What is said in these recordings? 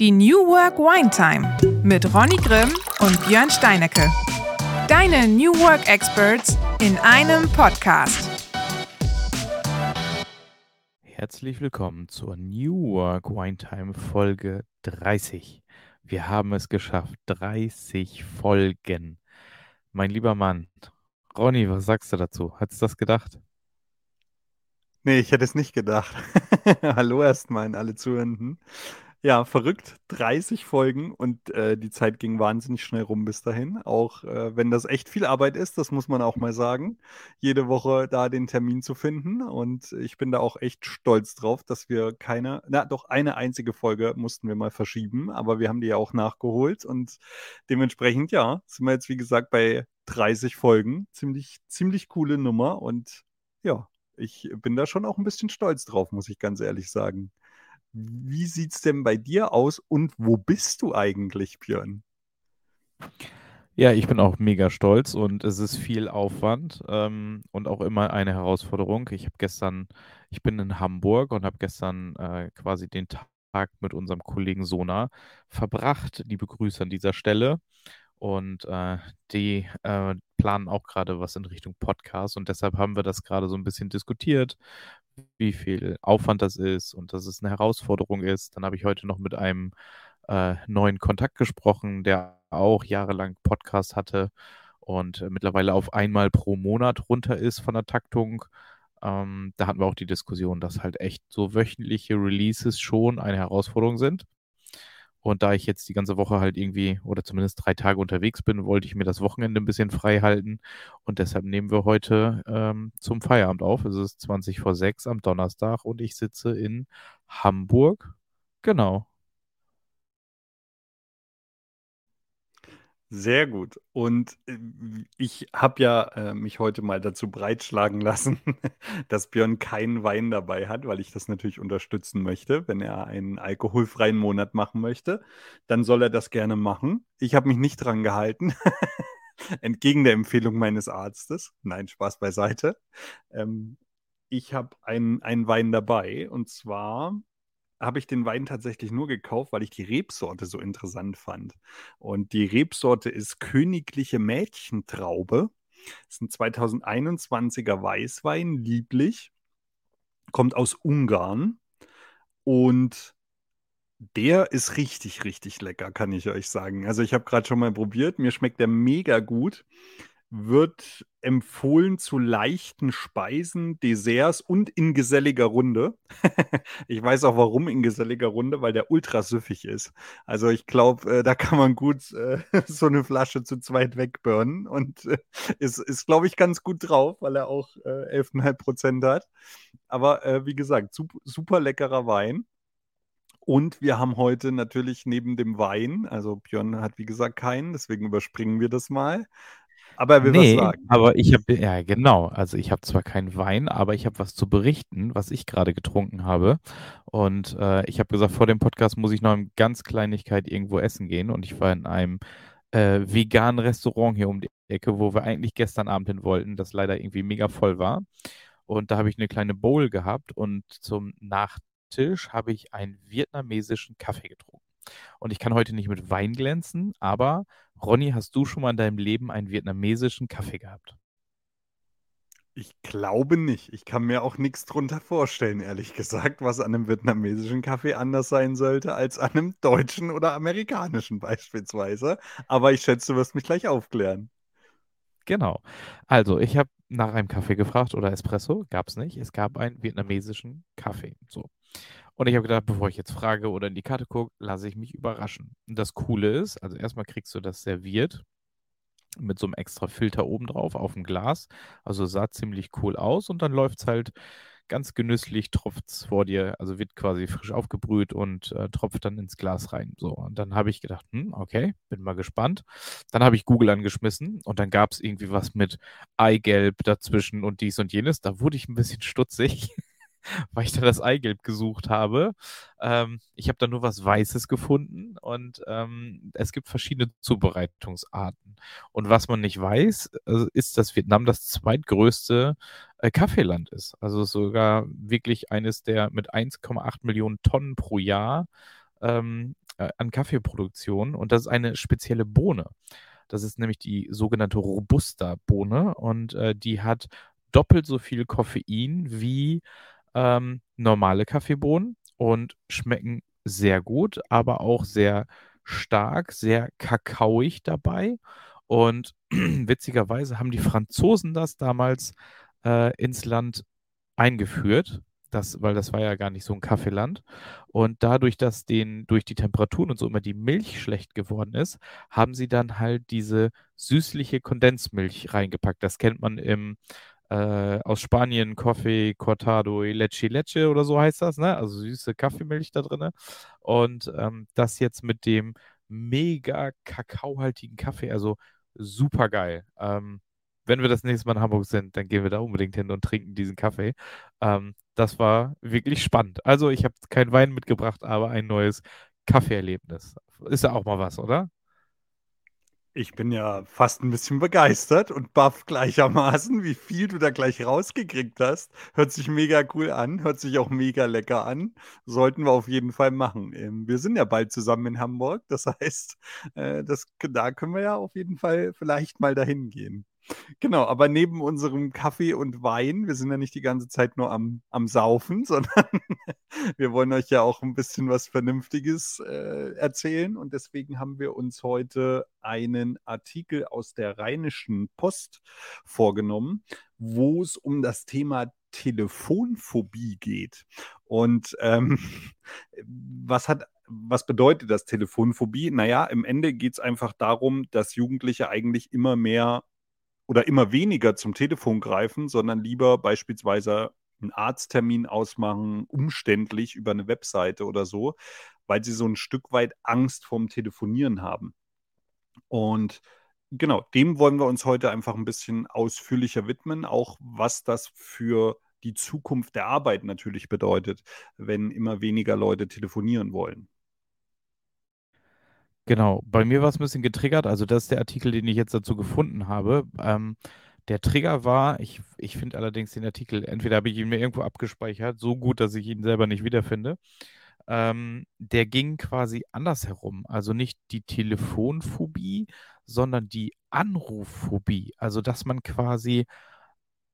Die New Work Wine Time mit Ronny Grimm und Björn Steinecke. Deine New Work Experts in einem Podcast. Herzlich willkommen zur New Work Wine Time Folge 30. Wir haben es geschafft. 30 Folgen. Mein lieber Mann, Ronny, was sagst du dazu? Hattest du das gedacht? Nee, ich hätte es nicht gedacht. Hallo erstmal an alle Zuhörenden. Ja, verrückt. 30 Folgen und äh, die Zeit ging wahnsinnig schnell rum bis dahin. Auch äh, wenn das echt viel Arbeit ist, das muss man auch mal sagen, jede Woche da den Termin zu finden. Und ich bin da auch echt stolz drauf, dass wir keine, na doch eine einzige Folge mussten wir mal verschieben, aber wir haben die ja auch nachgeholt und dementsprechend, ja, sind wir jetzt wie gesagt bei 30 Folgen. Ziemlich, ziemlich coole Nummer und ja, ich bin da schon auch ein bisschen stolz drauf, muss ich ganz ehrlich sagen. Wie sieht es denn bei dir aus und wo bist du eigentlich, Björn? Ja, ich bin auch mega stolz und es ist viel Aufwand ähm, und auch immer eine Herausforderung. Ich habe gestern, ich bin in Hamburg und habe gestern äh, quasi den Tag mit unserem Kollegen Sona verbracht. Liebe Grüße an dieser Stelle. Und äh, die äh, planen auch gerade was in Richtung Podcast und deshalb haben wir das gerade so ein bisschen diskutiert, wie viel Aufwand das ist und dass es eine Herausforderung ist. Dann habe ich heute noch mit einem äh, neuen Kontakt gesprochen, der auch jahrelang Podcast hatte und äh, mittlerweile auf einmal pro Monat runter ist von der Taktung. Ähm, da hatten wir auch die Diskussion, dass halt echt so wöchentliche Releases schon eine Herausforderung sind. Und da ich jetzt die ganze Woche halt irgendwie oder zumindest drei Tage unterwegs bin, wollte ich mir das Wochenende ein bisschen frei halten. Und deshalb nehmen wir heute ähm, zum Feierabend auf. Es ist 20 vor 6 am Donnerstag und ich sitze in Hamburg. Genau. Sehr gut. Und äh, ich habe ja äh, mich heute mal dazu breitschlagen lassen, dass Björn keinen Wein dabei hat, weil ich das natürlich unterstützen möchte. Wenn er einen alkoholfreien Monat machen möchte, dann soll er das gerne machen. Ich habe mich nicht dran gehalten. Entgegen der Empfehlung meines Arztes. Nein, Spaß beiseite. Ähm, ich habe einen, einen Wein dabei und zwar habe ich den Wein tatsächlich nur gekauft, weil ich die Rebsorte so interessant fand. Und die Rebsorte ist Königliche Mädchentraube. Das ist ein 2021er Weißwein, lieblich. Kommt aus Ungarn. Und der ist richtig, richtig lecker, kann ich euch sagen. Also ich habe gerade schon mal probiert. Mir schmeckt der mega gut wird empfohlen zu leichten Speisen, Desserts und in geselliger Runde. ich weiß auch warum in geselliger Runde, weil der ultra süffig ist. Also ich glaube, äh, da kann man gut äh, so eine Flasche zu zweit wegbürnen und äh, ist, ist glaube ich, ganz gut drauf, weil er auch äh, 11,5 Prozent hat. Aber äh, wie gesagt, super, super leckerer Wein. Und wir haben heute natürlich neben dem Wein, also Björn hat wie gesagt keinen, deswegen überspringen wir das mal, aber er will nee, was sagen. aber ich habe, ja genau, also ich habe zwar keinen Wein, aber ich habe was zu berichten, was ich gerade getrunken habe. Und äh, ich habe gesagt, vor dem Podcast muss ich noch in ganz Kleinigkeit irgendwo essen gehen. Und ich war in einem äh, veganen Restaurant hier um die Ecke, wo wir eigentlich gestern Abend hin wollten, das leider irgendwie mega voll war. Und da habe ich eine kleine Bowl gehabt und zum Nachtisch habe ich einen vietnamesischen Kaffee getrunken. Und ich kann heute nicht mit Wein glänzen, aber Ronny, hast du schon mal in deinem Leben einen vietnamesischen Kaffee gehabt? Ich glaube nicht. Ich kann mir auch nichts drunter vorstellen, ehrlich gesagt, was an einem vietnamesischen Kaffee anders sein sollte als an einem deutschen oder amerikanischen beispielsweise. Aber ich schätze, du wirst mich gleich aufklären. Genau. Also, ich habe nach einem Kaffee gefragt oder Espresso, gab es nicht. Es gab einen vietnamesischen Kaffee. So. Und ich habe gedacht, bevor ich jetzt frage oder in die Karte gucke, lasse ich mich überraschen. Und das Coole ist, also erstmal kriegst du das serviert mit so einem extra Filter oben drauf auf dem Glas. Also sah ziemlich cool aus und dann läuft es halt ganz genüsslich, tropft es vor dir, also wird quasi frisch aufgebrüht und äh, tropft dann ins Glas rein. So, und dann habe ich gedacht, hm, okay, bin mal gespannt. Dann habe ich Google angeschmissen und dann gab es irgendwie was mit Eigelb dazwischen und dies und jenes. Da wurde ich ein bisschen stutzig. weil ich da das Eigelb gesucht habe. Ähm, ich habe da nur was Weißes gefunden und ähm, es gibt verschiedene Zubereitungsarten. Und was man nicht weiß, äh, ist, dass Vietnam das zweitgrößte äh, Kaffeeland ist. Also sogar wirklich eines der mit 1,8 Millionen Tonnen pro Jahr ähm, äh, an Kaffeeproduktion und das ist eine spezielle Bohne. Das ist nämlich die sogenannte Robusta-Bohne und äh, die hat doppelt so viel Koffein wie ähm, normale Kaffeebohnen und schmecken sehr gut, aber auch sehr stark, sehr kakaoig dabei. Und witzigerweise haben die Franzosen das damals äh, ins Land eingeführt, das, weil das war ja gar nicht so ein Kaffeeland. Und dadurch, dass denen durch die Temperaturen und so immer die Milch schlecht geworden ist, haben sie dann halt diese süßliche Kondensmilch reingepackt. Das kennt man im äh, aus Spanien, Coffee Cortado Leche Leche oder so heißt das, ne? Also süße Kaffeemilch da drin. Und ähm, das jetzt mit dem mega kakaohaltigen Kaffee, also super geil. Ähm, wenn wir das nächste Mal in Hamburg sind, dann gehen wir da unbedingt hin und trinken diesen Kaffee. Ähm, das war wirklich spannend. Also ich habe kein Wein mitgebracht, aber ein neues Kaffeeerlebnis. Ist ja auch mal was, oder? Ich bin ja fast ein bisschen begeistert und baff gleichermaßen, wie viel du da gleich rausgekriegt hast. Hört sich mega cool an, hört sich auch mega lecker an. Sollten wir auf jeden Fall machen. Ähm, wir sind ja bald zusammen in Hamburg, das heißt, äh, das, da können wir ja auf jeden Fall vielleicht mal dahin gehen. Genau, aber neben unserem Kaffee und Wein, wir sind ja nicht die ganze Zeit nur am, am Saufen, sondern wir wollen euch ja auch ein bisschen was Vernünftiges äh, erzählen. Und deswegen haben wir uns heute einen Artikel aus der Rheinischen Post vorgenommen, wo es um das Thema Telefonphobie geht. Und ähm, was hat was bedeutet das Telefonphobie? Naja, im Ende geht es einfach darum, dass Jugendliche eigentlich immer mehr oder immer weniger zum Telefon greifen, sondern lieber beispielsweise einen Arzttermin ausmachen, umständlich über eine Webseite oder so, weil sie so ein Stück weit Angst vorm Telefonieren haben. Und genau, dem wollen wir uns heute einfach ein bisschen ausführlicher widmen, auch was das für die Zukunft der Arbeit natürlich bedeutet, wenn immer weniger Leute telefonieren wollen. Genau, bei mir war es ein bisschen getriggert. Also, das ist der Artikel, den ich jetzt dazu gefunden habe. Ähm, der Trigger war, ich, ich finde allerdings den Artikel, entweder habe ich ihn mir irgendwo abgespeichert, so gut, dass ich ihn selber nicht wiederfinde. Ähm, der ging quasi andersherum. Also nicht die Telefonphobie, sondern die Anrufphobie. Also, dass man quasi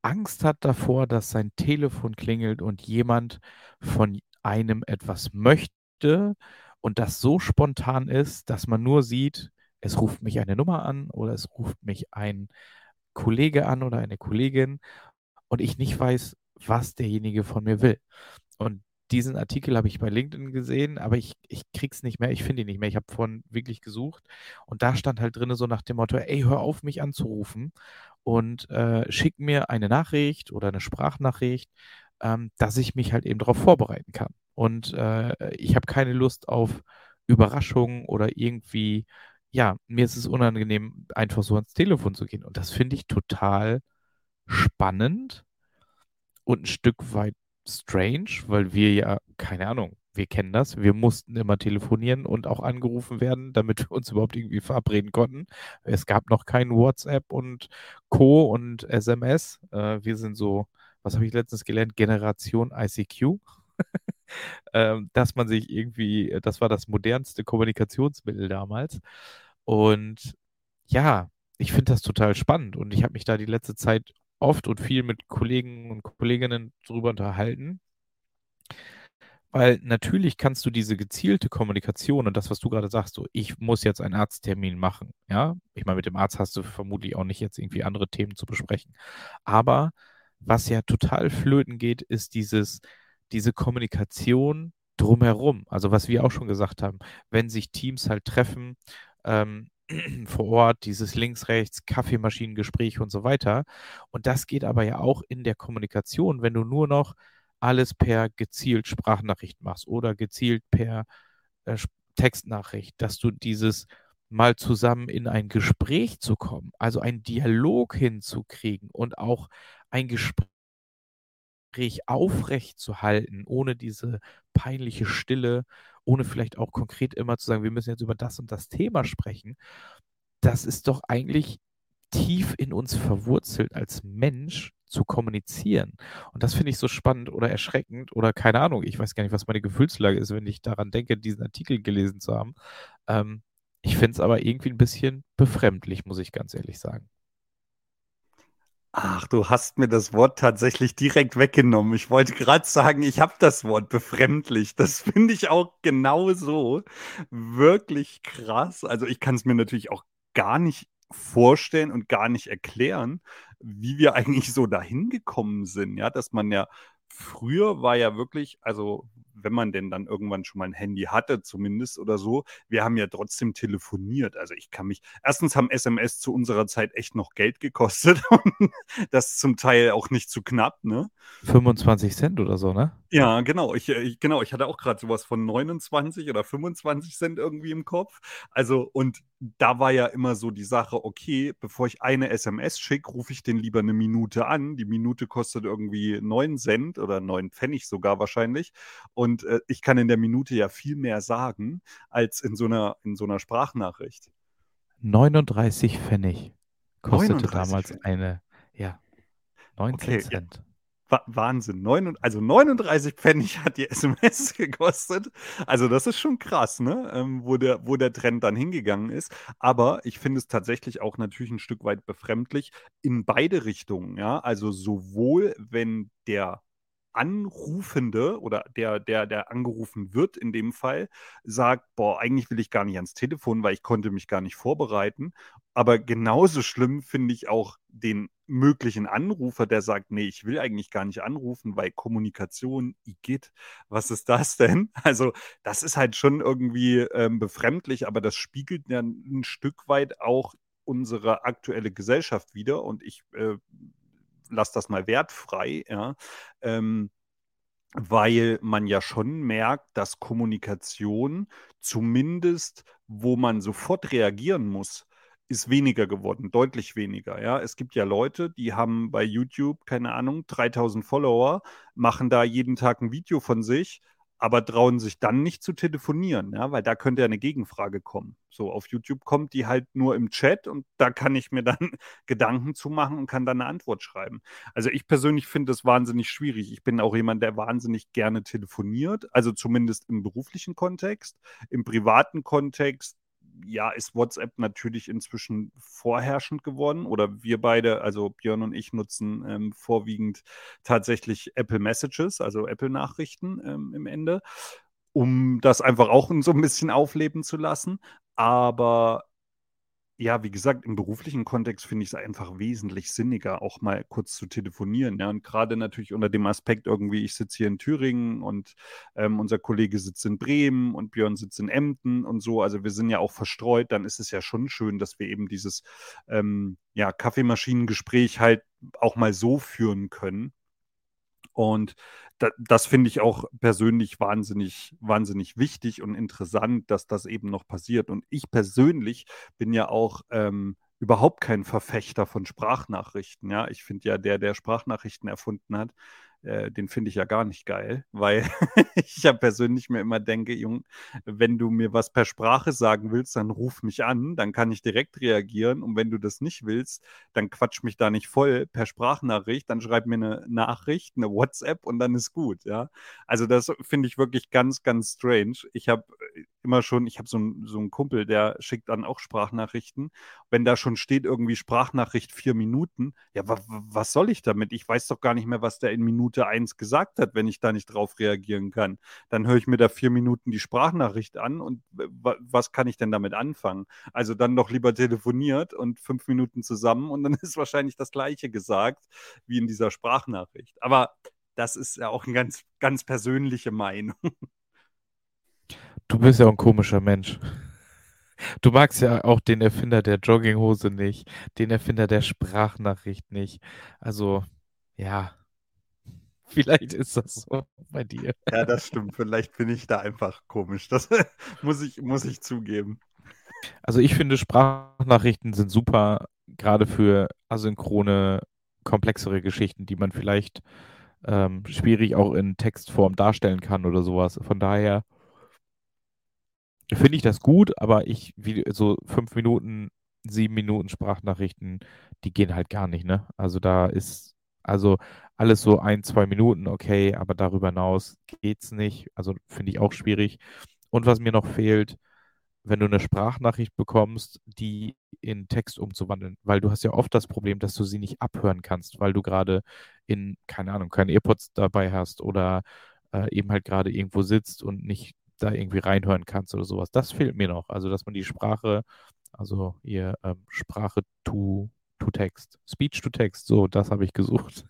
Angst hat davor, dass sein Telefon klingelt und jemand von einem etwas möchte und das so spontan ist, dass man nur sieht, es ruft mich eine Nummer an oder es ruft mich ein Kollege an oder eine Kollegin und ich nicht weiß, was derjenige von mir will. Und diesen Artikel habe ich bei LinkedIn gesehen, aber ich, ich es nicht mehr, ich finde ihn nicht mehr. Ich habe vorhin wirklich gesucht und da stand halt drin so nach dem Motto, ey, hör auf, mich anzurufen und äh, schick mir eine Nachricht oder eine Sprachnachricht, ähm, dass ich mich halt eben darauf vorbereiten kann. Und äh, ich habe keine Lust auf Überraschungen oder irgendwie, ja, mir ist es unangenehm, einfach so ans Telefon zu gehen. Und das finde ich total spannend und ein Stück weit strange, weil wir ja, keine Ahnung, wir kennen das. Wir mussten immer telefonieren und auch angerufen werden, damit wir uns überhaupt irgendwie verabreden konnten. Es gab noch kein WhatsApp und Co. und SMS. Äh, wir sind so, was habe ich letztens gelernt? Generation ICQ. Ähm, dass man sich irgendwie, das war das modernste Kommunikationsmittel damals. Und ja, ich finde das total spannend und ich habe mich da die letzte Zeit oft und viel mit Kollegen und Kolleginnen drüber unterhalten. Weil natürlich kannst du diese gezielte Kommunikation und das, was du gerade sagst, so, ich muss jetzt einen Arzttermin machen, ja. Ich meine, mit dem Arzt hast du vermutlich auch nicht jetzt irgendwie andere Themen zu besprechen. Aber was ja total flöten geht, ist dieses, diese Kommunikation drumherum. Also was wir auch schon gesagt haben, wenn sich Teams halt treffen, ähm, vor Ort, dieses links-rechts, Kaffeemaschinengespräch und so weiter. Und das geht aber ja auch in der Kommunikation, wenn du nur noch alles per gezielt Sprachnachricht machst oder gezielt per äh, Textnachricht, dass du dieses mal zusammen in ein Gespräch zu kommen, also einen Dialog hinzukriegen und auch ein Gespräch Gespräch aufrecht zu halten, ohne diese peinliche Stille, ohne vielleicht auch konkret immer zu sagen, wir müssen jetzt über das und das Thema sprechen, das ist doch eigentlich tief in uns verwurzelt als Mensch zu kommunizieren. Und das finde ich so spannend oder erschreckend oder keine Ahnung. Ich weiß gar nicht, was meine Gefühlslage ist, wenn ich daran denke, diesen Artikel gelesen zu haben. Ähm, ich finde es aber irgendwie ein bisschen befremdlich, muss ich ganz ehrlich sagen. Ach, du hast mir das Wort tatsächlich direkt weggenommen. Ich wollte gerade sagen, ich habe das Wort befremdlich. Das finde ich auch genau so. Wirklich krass. Also ich kann es mir natürlich auch gar nicht vorstellen und gar nicht erklären, wie wir eigentlich so dahin gekommen sind. Ja, dass man ja früher war ja wirklich, also wenn man denn dann irgendwann schon mal ein Handy hatte, zumindest oder so, wir haben ja trotzdem telefoniert. Also ich kann mich, erstens haben SMS zu unserer Zeit echt noch Geld gekostet und das zum Teil auch nicht zu knapp, ne? 25 Cent oder so, ne? Ja, genau. Ich, äh, ich genau, ich hatte auch gerade sowas von 29 oder 25 Cent irgendwie im Kopf. Also, und da war ja immer so die Sache, okay, bevor ich eine SMS schicke, rufe ich den lieber eine Minute an. Die Minute kostet irgendwie 9 Cent oder 9 Pfennig sogar wahrscheinlich. Und äh, ich kann in der Minute ja viel mehr sagen als in so einer, in so einer Sprachnachricht. 39 Pfennig kostete 39 damals Pfennig. eine, ja, 19 okay, Cent. Ja. Wahnsinn. Neun, also 39 Pfennig hat die SMS gekostet. Also das ist schon krass, ne? Ähm, wo, der, wo der Trend dann hingegangen ist. Aber ich finde es tatsächlich auch natürlich ein Stück weit befremdlich in beide Richtungen. Ja? Also sowohl wenn der Anrufende oder der, der, der angerufen wird in dem Fall, sagt, boah, eigentlich will ich gar nicht ans Telefon, weil ich konnte mich gar nicht vorbereiten. Aber genauso schlimm finde ich auch den möglichen Anrufer, der sagt, nee, ich will eigentlich gar nicht anrufen, weil Kommunikation, Igitt, was ist das denn? Also das ist halt schon irgendwie ähm, befremdlich, aber das spiegelt ja ein Stück weit auch unsere aktuelle Gesellschaft wieder und ich äh, lass das mal wertfrei, ja, ähm, weil man ja schon merkt, dass Kommunikation zumindest, wo man sofort reagieren muss, ist weniger geworden, deutlich weniger. Ja, es gibt ja Leute, die haben bei YouTube keine Ahnung 3000 Follower, machen da jeden Tag ein Video von sich aber trauen sich dann nicht zu telefonieren, ja, weil da könnte ja eine Gegenfrage kommen. So, auf YouTube kommt die halt nur im Chat und da kann ich mir dann Gedanken zu machen und kann dann eine Antwort schreiben. Also ich persönlich finde das wahnsinnig schwierig. Ich bin auch jemand, der wahnsinnig gerne telefoniert, also zumindest im beruflichen Kontext. Im privaten Kontext ja, ist WhatsApp natürlich inzwischen vorherrschend geworden. Oder wir beide, also Björn und ich, nutzen ähm, vorwiegend tatsächlich Apple Messages, also Apple-Nachrichten ähm, im Ende, um das einfach auch so ein bisschen aufleben zu lassen. Aber ja, wie gesagt, im beruflichen Kontext finde ich es einfach wesentlich sinniger, auch mal kurz zu telefonieren. Ja, und gerade natürlich unter dem Aspekt irgendwie, ich sitze hier in Thüringen und ähm, unser Kollege sitzt in Bremen und Björn sitzt in Emden und so. Also wir sind ja auch verstreut. Dann ist es ja schon schön, dass wir eben dieses ähm, ja, Kaffeemaschinengespräch halt auch mal so führen können. Und da, das finde ich auch persönlich wahnsinnig, wahnsinnig wichtig und interessant, dass das eben noch passiert. Und ich persönlich bin ja auch ähm, überhaupt kein Verfechter von Sprachnachrichten. Ja, ich finde ja, der, der Sprachnachrichten erfunden hat, äh, den finde ich ja gar nicht geil, weil ich ja persönlich mir immer denke, Jung, wenn du mir was per Sprache sagen willst, dann ruf mich an, dann kann ich direkt reagieren. Und wenn du das nicht willst, dann quatsch mich da nicht voll per Sprachnachricht, dann schreib mir eine Nachricht, eine WhatsApp und dann ist gut, ja. Also das finde ich wirklich ganz, ganz strange. Ich habe äh, immer schon, ich habe so, so einen Kumpel, der schickt dann auch Sprachnachrichten. Wenn da schon steht irgendwie Sprachnachricht vier Minuten, ja, was soll ich damit? Ich weiß doch gar nicht mehr, was der in Minute eins gesagt hat, wenn ich da nicht drauf reagieren kann. Dann höre ich mir da vier Minuten die Sprachnachricht an und was kann ich denn damit anfangen? Also dann doch lieber telefoniert und fünf Minuten zusammen und dann ist wahrscheinlich das Gleiche gesagt wie in dieser Sprachnachricht. Aber das ist ja auch eine ganz, ganz persönliche Meinung. Du bist ja auch ein komischer Mensch. Du magst ja auch den Erfinder der Jogginghose nicht, den Erfinder der Sprachnachricht nicht. Also, ja, Vielleicht ist das so bei dir. Ja, das stimmt. Vielleicht bin ich da einfach komisch. Das muss ich, muss ich zugeben. Also ich finde, Sprachnachrichten sind super, gerade für asynchrone, komplexere Geschichten, die man vielleicht ähm, schwierig auch in Textform darstellen kann oder sowas. Von daher finde ich das gut, aber ich, wie so fünf Minuten sieben Minuten Sprachnachrichten, die gehen halt gar nicht, ne? Also da ist, also alles so ein, zwei Minuten, okay, aber darüber hinaus geht's nicht. Also finde ich auch schwierig. Und was mir noch fehlt, wenn du eine Sprachnachricht bekommst, die in Text umzuwandeln, weil du hast ja oft das Problem, dass du sie nicht abhören kannst, weil du gerade in, keine Ahnung, keine AirPods dabei hast oder äh, eben halt gerade irgendwo sitzt und nicht da irgendwie reinhören kannst oder sowas. Das fehlt mir noch. Also, dass man die Sprache, also ihr ähm, Sprache to, to Text, Speech to Text, so, das habe ich gesucht.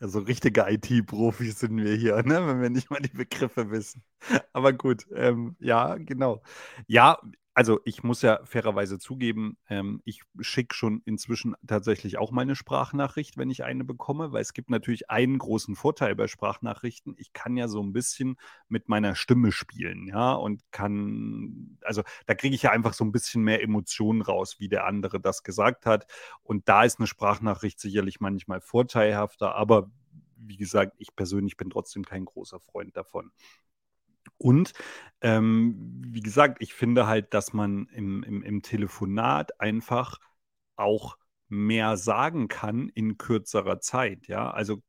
Also richtige IT-Profis sind wir hier, ne? wenn wir nicht mal die Begriffe wissen. Aber gut, ähm, ja, genau. Ja, also ich muss ja fairerweise zugeben, ähm, ich schicke schon inzwischen tatsächlich auch meine Sprachnachricht, wenn ich eine bekomme, weil es gibt natürlich einen großen Vorteil bei Sprachnachrichten. Ich kann ja so ein bisschen mit meiner Stimme spielen, ja, und kann, also da kriege ich ja einfach so ein bisschen mehr Emotionen raus, wie der andere das gesagt hat. Und da ist eine Sprachnachricht sicherlich manchmal vorteilhafter, aber wie gesagt, ich persönlich bin trotzdem kein großer Freund davon. Und ähm, wie gesagt, ich finde halt, dass man im, im, im Telefonat einfach auch mehr sagen kann in kürzerer Zeit. Ja, also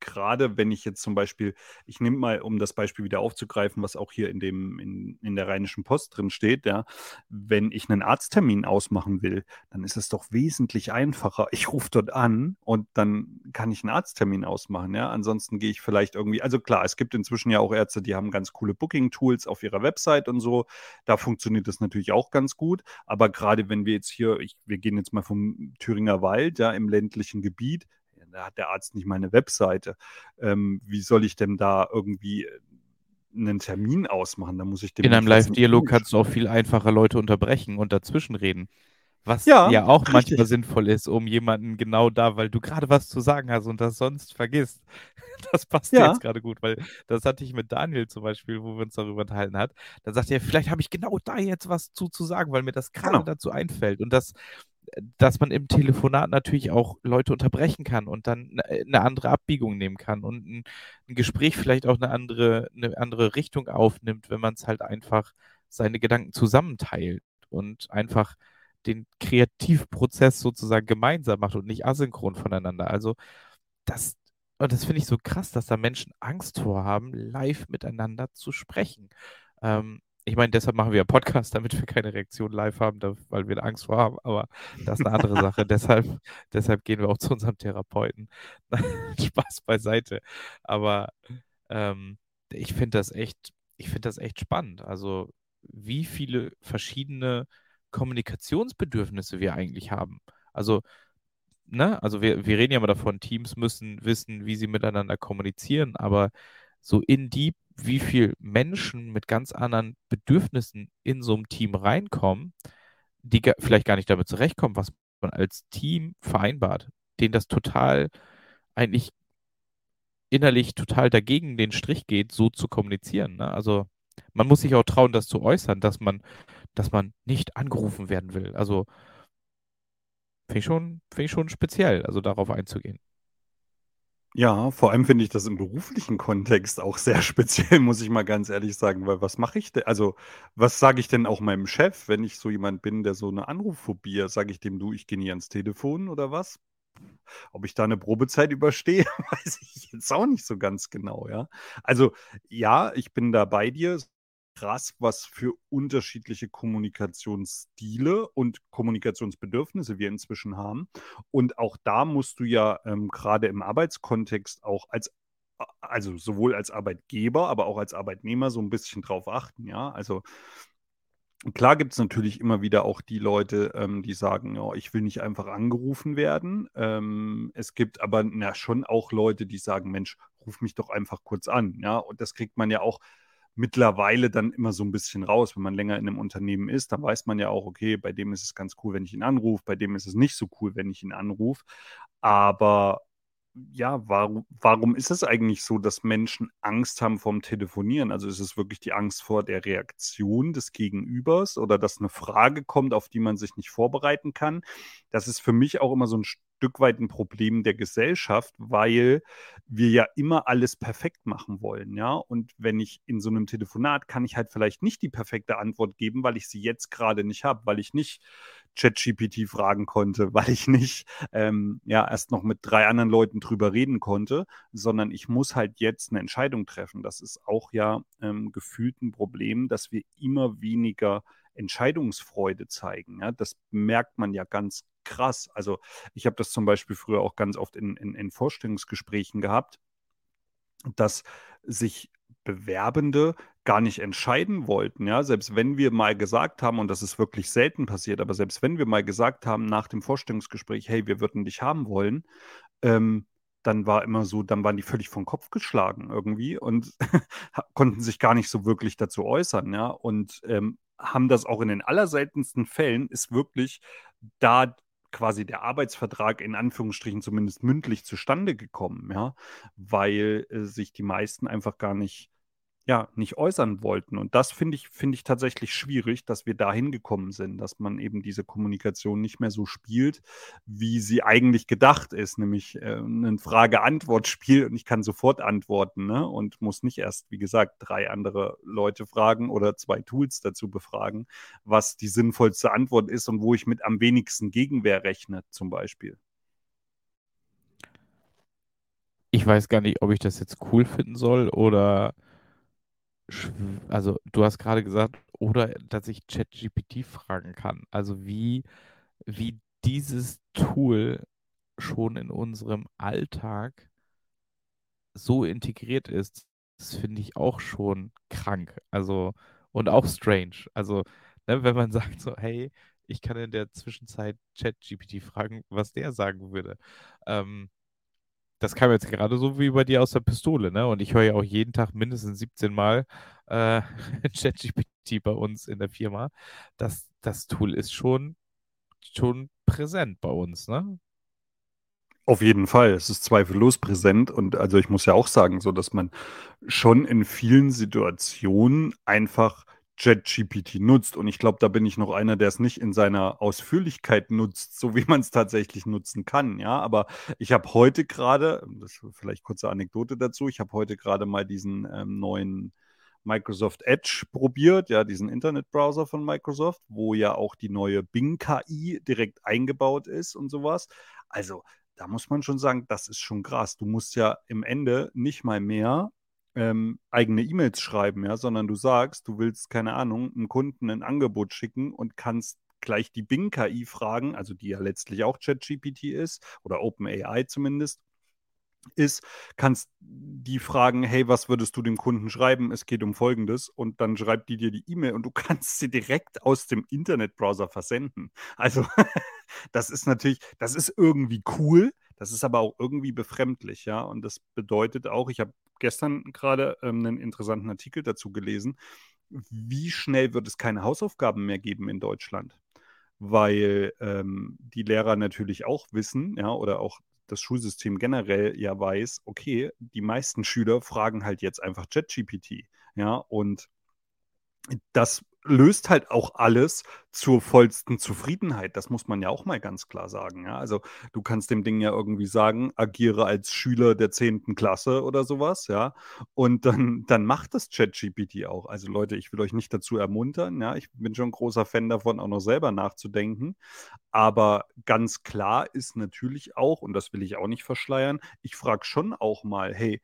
gerade wenn ich jetzt zum Beispiel, ich nehme mal, um das Beispiel wieder aufzugreifen, was auch hier in dem, in, in der Rheinischen Post drin steht, ja, wenn ich einen Arzttermin ausmachen will, dann ist es doch wesentlich einfacher. Ich rufe dort an und dann kann ich einen Arzttermin ausmachen, ja. Ansonsten gehe ich vielleicht irgendwie, also klar, es gibt inzwischen ja auch Ärzte, die haben ganz coole Booking-Tools auf ihrer Website und so. Da funktioniert das natürlich auch ganz gut. Aber gerade wenn wir jetzt hier, ich, wir gehen jetzt mal vom Thüringer Wald, ja, im ländlichen Gebiet, da hat der Arzt nicht mal eine Webseite. Ähm, wie soll ich denn da irgendwie äh, einen Termin ausmachen? Da muss ich dem In einem Live-Dialog kannst du auch viel einfacher Leute unterbrechen und dazwischen reden. Was ja, ja auch richtig. manchmal sinnvoll ist, um jemanden genau da, weil du gerade was zu sagen hast und das sonst vergisst. Das passt ja. jetzt gerade gut, weil das hatte ich mit Daniel zum Beispiel, wo wir uns darüber unterhalten hat. Dann sagt er, vielleicht habe ich genau da jetzt was zu, zu sagen, weil mir das gerade genau. dazu einfällt. Und das, dass man im Telefonat natürlich auch Leute unterbrechen kann und dann eine andere Abbiegung nehmen kann und ein, ein Gespräch vielleicht auch eine andere, eine andere Richtung aufnimmt, wenn man es halt einfach seine Gedanken zusammenteilt und einfach den Kreativprozess sozusagen gemeinsam macht und nicht asynchron voneinander. Also das, und das finde ich so krass, dass da Menschen Angst vor haben, live miteinander zu sprechen. Ähm, ich meine, deshalb machen wir ja Podcast, damit wir keine Reaktion live haben, weil wir Angst vor haben. Aber das ist eine andere Sache. deshalb, deshalb gehen wir auch zu unserem Therapeuten. Spaß beiseite. Aber ähm, ich finde das echt, ich finde das echt spannend. Also, wie viele verschiedene Kommunikationsbedürfnisse wir eigentlich haben. Also, ne, also wir, wir reden ja immer davon, Teams müssen wissen, wie sie miteinander kommunizieren, aber so in deep wie viele Menschen mit ganz anderen Bedürfnissen in so einem Team reinkommen, die vielleicht gar nicht damit zurechtkommen, was man als Team vereinbart, denen das total eigentlich innerlich total dagegen den Strich geht, so zu kommunizieren. Ne? Also man muss sich auch trauen, das zu äußern, dass man, dass man nicht angerufen werden will. Also finde ich, schon, find ich schon speziell, also darauf einzugehen. Ja, vor allem finde ich das im beruflichen Kontext auch sehr speziell, muss ich mal ganz ehrlich sagen, weil was mache ich denn also, was sage ich denn auch meinem Chef, wenn ich so jemand bin, der so eine Anrufphobie hat? Sage ich dem: „Du, ich gehe nie ans Telefon“ oder was? Ob ich da eine Probezeit überstehe, weiß ich jetzt auch nicht so ganz genau, ja. Also, ja, ich bin da bei dir krass, was für unterschiedliche Kommunikationsstile und Kommunikationsbedürfnisse wir inzwischen haben. Und auch da musst du ja ähm, gerade im Arbeitskontext auch als also sowohl als Arbeitgeber, aber auch als Arbeitnehmer so ein bisschen drauf achten, ja. Also klar gibt es natürlich immer wieder auch die Leute, ähm, die sagen, ja, ich will nicht einfach angerufen werden. Ähm, es gibt aber na, schon auch Leute, die sagen, Mensch, ruf mich doch einfach kurz an, ja. Und das kriegt man ja auch mittlerweile dann immer so ein bisschen raus. Wenn man länger in einem Unternehmen ist, dann weiß man ja auch, okay, bei dem ist es ganz cool, wenn ich ihn anrufe, bei dem ist es nicht so cool, wenn ich ihn anrufe. Aber ja, warum, warum ist es eigentlich so, dass Menschen Angst haben vom Telefonieren? Also ist es wirklich die Angst vor der Reaktion des Gegenübers oder dass eine Frage kommt, auf die man sich nicht vorbereiten kann? Das ist für mich auch immer so ein Stück weit ein Problem der Gesellschaft, weil wir ja immer alles perfekt machen wollen, ja. Und wenn ich in so einem Telefonat kann ich halt vielleicht nicht die perfekte Antwort geben, weil ich sie jetzt gerade nicht habe, weil ich nicht ChatGPT fragen konnte, weil ich nicht ähm, ja erst noch mit drei anderen Leuten drüber reden konnte, sondern ich muss halt jetzt eine Entscheidung treffen. Das ist auch ja ähm, gefühlt ein Problem, dass wir immer weniger Entscheidungsfreude zeigen. Ja? Das merkt man ja ganz krass. Also ich habe das zum Beispiel früher auch ganz oft in, in, in Vorstellungsgesprächen gehabt, dass sich Bewerbende gar nicht entscheiden wollten, ja, selbst wenn wir mal gesagt haben, und das ist wirklich selten passiert, aber selbst wenn wir mal gesagt haben nach dem Vorstellungsgespräch, hey, wir würden dich haben wollen, ähm, dann war immer so, dann waren die völlig vom Kopf geschlagen irgendwie und konnten sich gar nicht so wirklich dazu äußern, ja, und ähm, haben das auch in den allerseltensten Fällen, ist wirklich da quasi der Arbeitsvertrag in Anführungsstrichen zumindest mündlich zustande gekommen, ja, weil äh, sich die meisten einfach gar nicht ja, nicht äußern wollten. Und das finde ich, finde ich tatsächlich schwierig, dass wir dahin gekommen sind, dass man eben diese Kommunikation nicht mehr so spielt, wie sie eigentlich gedacht ist, nämlich äh, ein Frage-Antwort-Spiel und ich kann sofort antworten ne? und muss nicht erst, wie gesagt, drei andere Leute fragen oder zwei Tools dazu befragen, was die sinnvollste Antwort ist und wo ich mit am wenigsten Gegenwehr rechne, zum Beispiel. Ich weiß gar nicht, ob ich das jetzt cool finden soll oder also du hast gerade gesagt, oder dass ich ChatGPT fragen kann. Also wie, wie dieses Tool schon in unserem Alltag so integriert ist, das finde ich auch schon krank. Also und auch strange. Also, ne, wenn man sagt so, hey, ich kann in der Zwischenzeit ChatGPT fragen, was der sagen würde. Ähm, das kam jetzt gerade so wie bei dir aus der Pistole, ne? Und ich höre ja auch jeden Tag mindestens 17 Mal äh, ChatGPT bei uns in der Firma. Das, das Tool ist schon, schon präsent bei uns, ne? Auf jeden Fall, es ist zweifellos präsent und also ich muss ja auch sagen, so dass man schon in vielen Situationen einfach ChatGPT nutzt. Und ich glaube, da bin ich noch einer, der es nicht in seiner Ausführlichkeit nutzt, so wie man es tatsächlich nutzen kann. Ja, aber ich habe heute gerade, das ist vielleicht kurze Anekdote dazu, ich habe heute gerade mal diesen ähm, neuen Microsoft Edge probiert, ja, diesen Internetbrowser von Microsoft, wo ja auch die neue Bing KI direkt eingebaut ist und sowas. Also, da muss man schon sagen, das ist schon krass. Du musst ja im Ende nicht mal mehr ähm, eigene E-Mails schreiben, ja, sondern du sagst, du willst, keine Ahnung, einem Kunden ein Angebot schicken und kannst gleich die Bing-KI fragen, also die ja letztlich auch ChatGPT ist oder OpenAI zumindest ist, kannst die fragen, hey, was würdest du dem Kunden schreiben? Es geht um Folgendes und dann schreibt die dir die E-Mail und du kannst sie direkt aus dem Internetbrowser versenden. Also das ist natürlich, das ist irgendwie cool, das ist aber auch irgendwie befremdlich, ja. Und das bedeutet auch, ich habe gestern gerade ähm, einen interessanten Artikel dazu gelesen, wie schnell wird es keine Hausaufgaben mehr geben in Deutschland? Weil ähm, die Lehrer natürlich auch wissen, ja, oder auch das Schulsystem generell ja weiß, okay, die meisten Schüler fragen halt jetzt einfach ChatGPT, ja, und das löst halt auch alles zur vollsten Zufriedenheit. Das muss man ja auch mal ganz klar sagen. Ja? Also du kannst dem Ding ja irgendwie sagen, agiere als Schüler der 10. Klasse oder sowas, ja. Und dann, dann macht das ChatGPT auch. Also Leute, ich will euch nicht dazu ermuntern, ja. Ich bin schon ein großer Fan davon, auch noch selber nachzudenken. Aber ganz klar ist natürlich auch, und das will ich auch nicht verschleiern, ich frage schon auch mal, hey,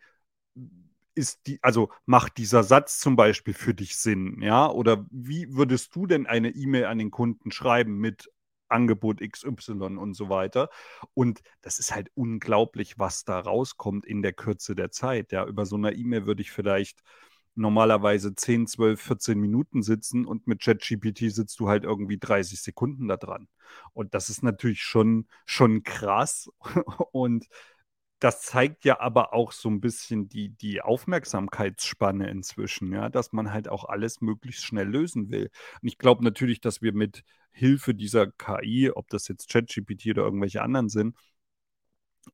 ist die, also macht dieser Satz zum Beispiel für dich Sinn, ja? Oder wie würdest du denn eine E-Mail an den Kunden schreiben mit Angebot XY und so weiter? Und das ist halt unglaublich, was da rauskommt in der Kürze der Zeit. Ja, über so einer E-Mail würde ich vielleicht normalerweise 10, 12, 14 Minuten sitzen und mit ChatGPT sitzt du halt irgendwie 30 Sekunden da dran. Und das ist natürlich schon, schon krass. Und das zeigt ja aber auch so ein bisschen die, die Aufmerksamkeitsspanne inzwischen, ja, dass man halt auch alles möglichst schnell lösen will. Und ich glaube natürlich, dass wir mit Hilfe dieser KI, ob das jetzt ChatGPT oder irgendwelche anderen sind,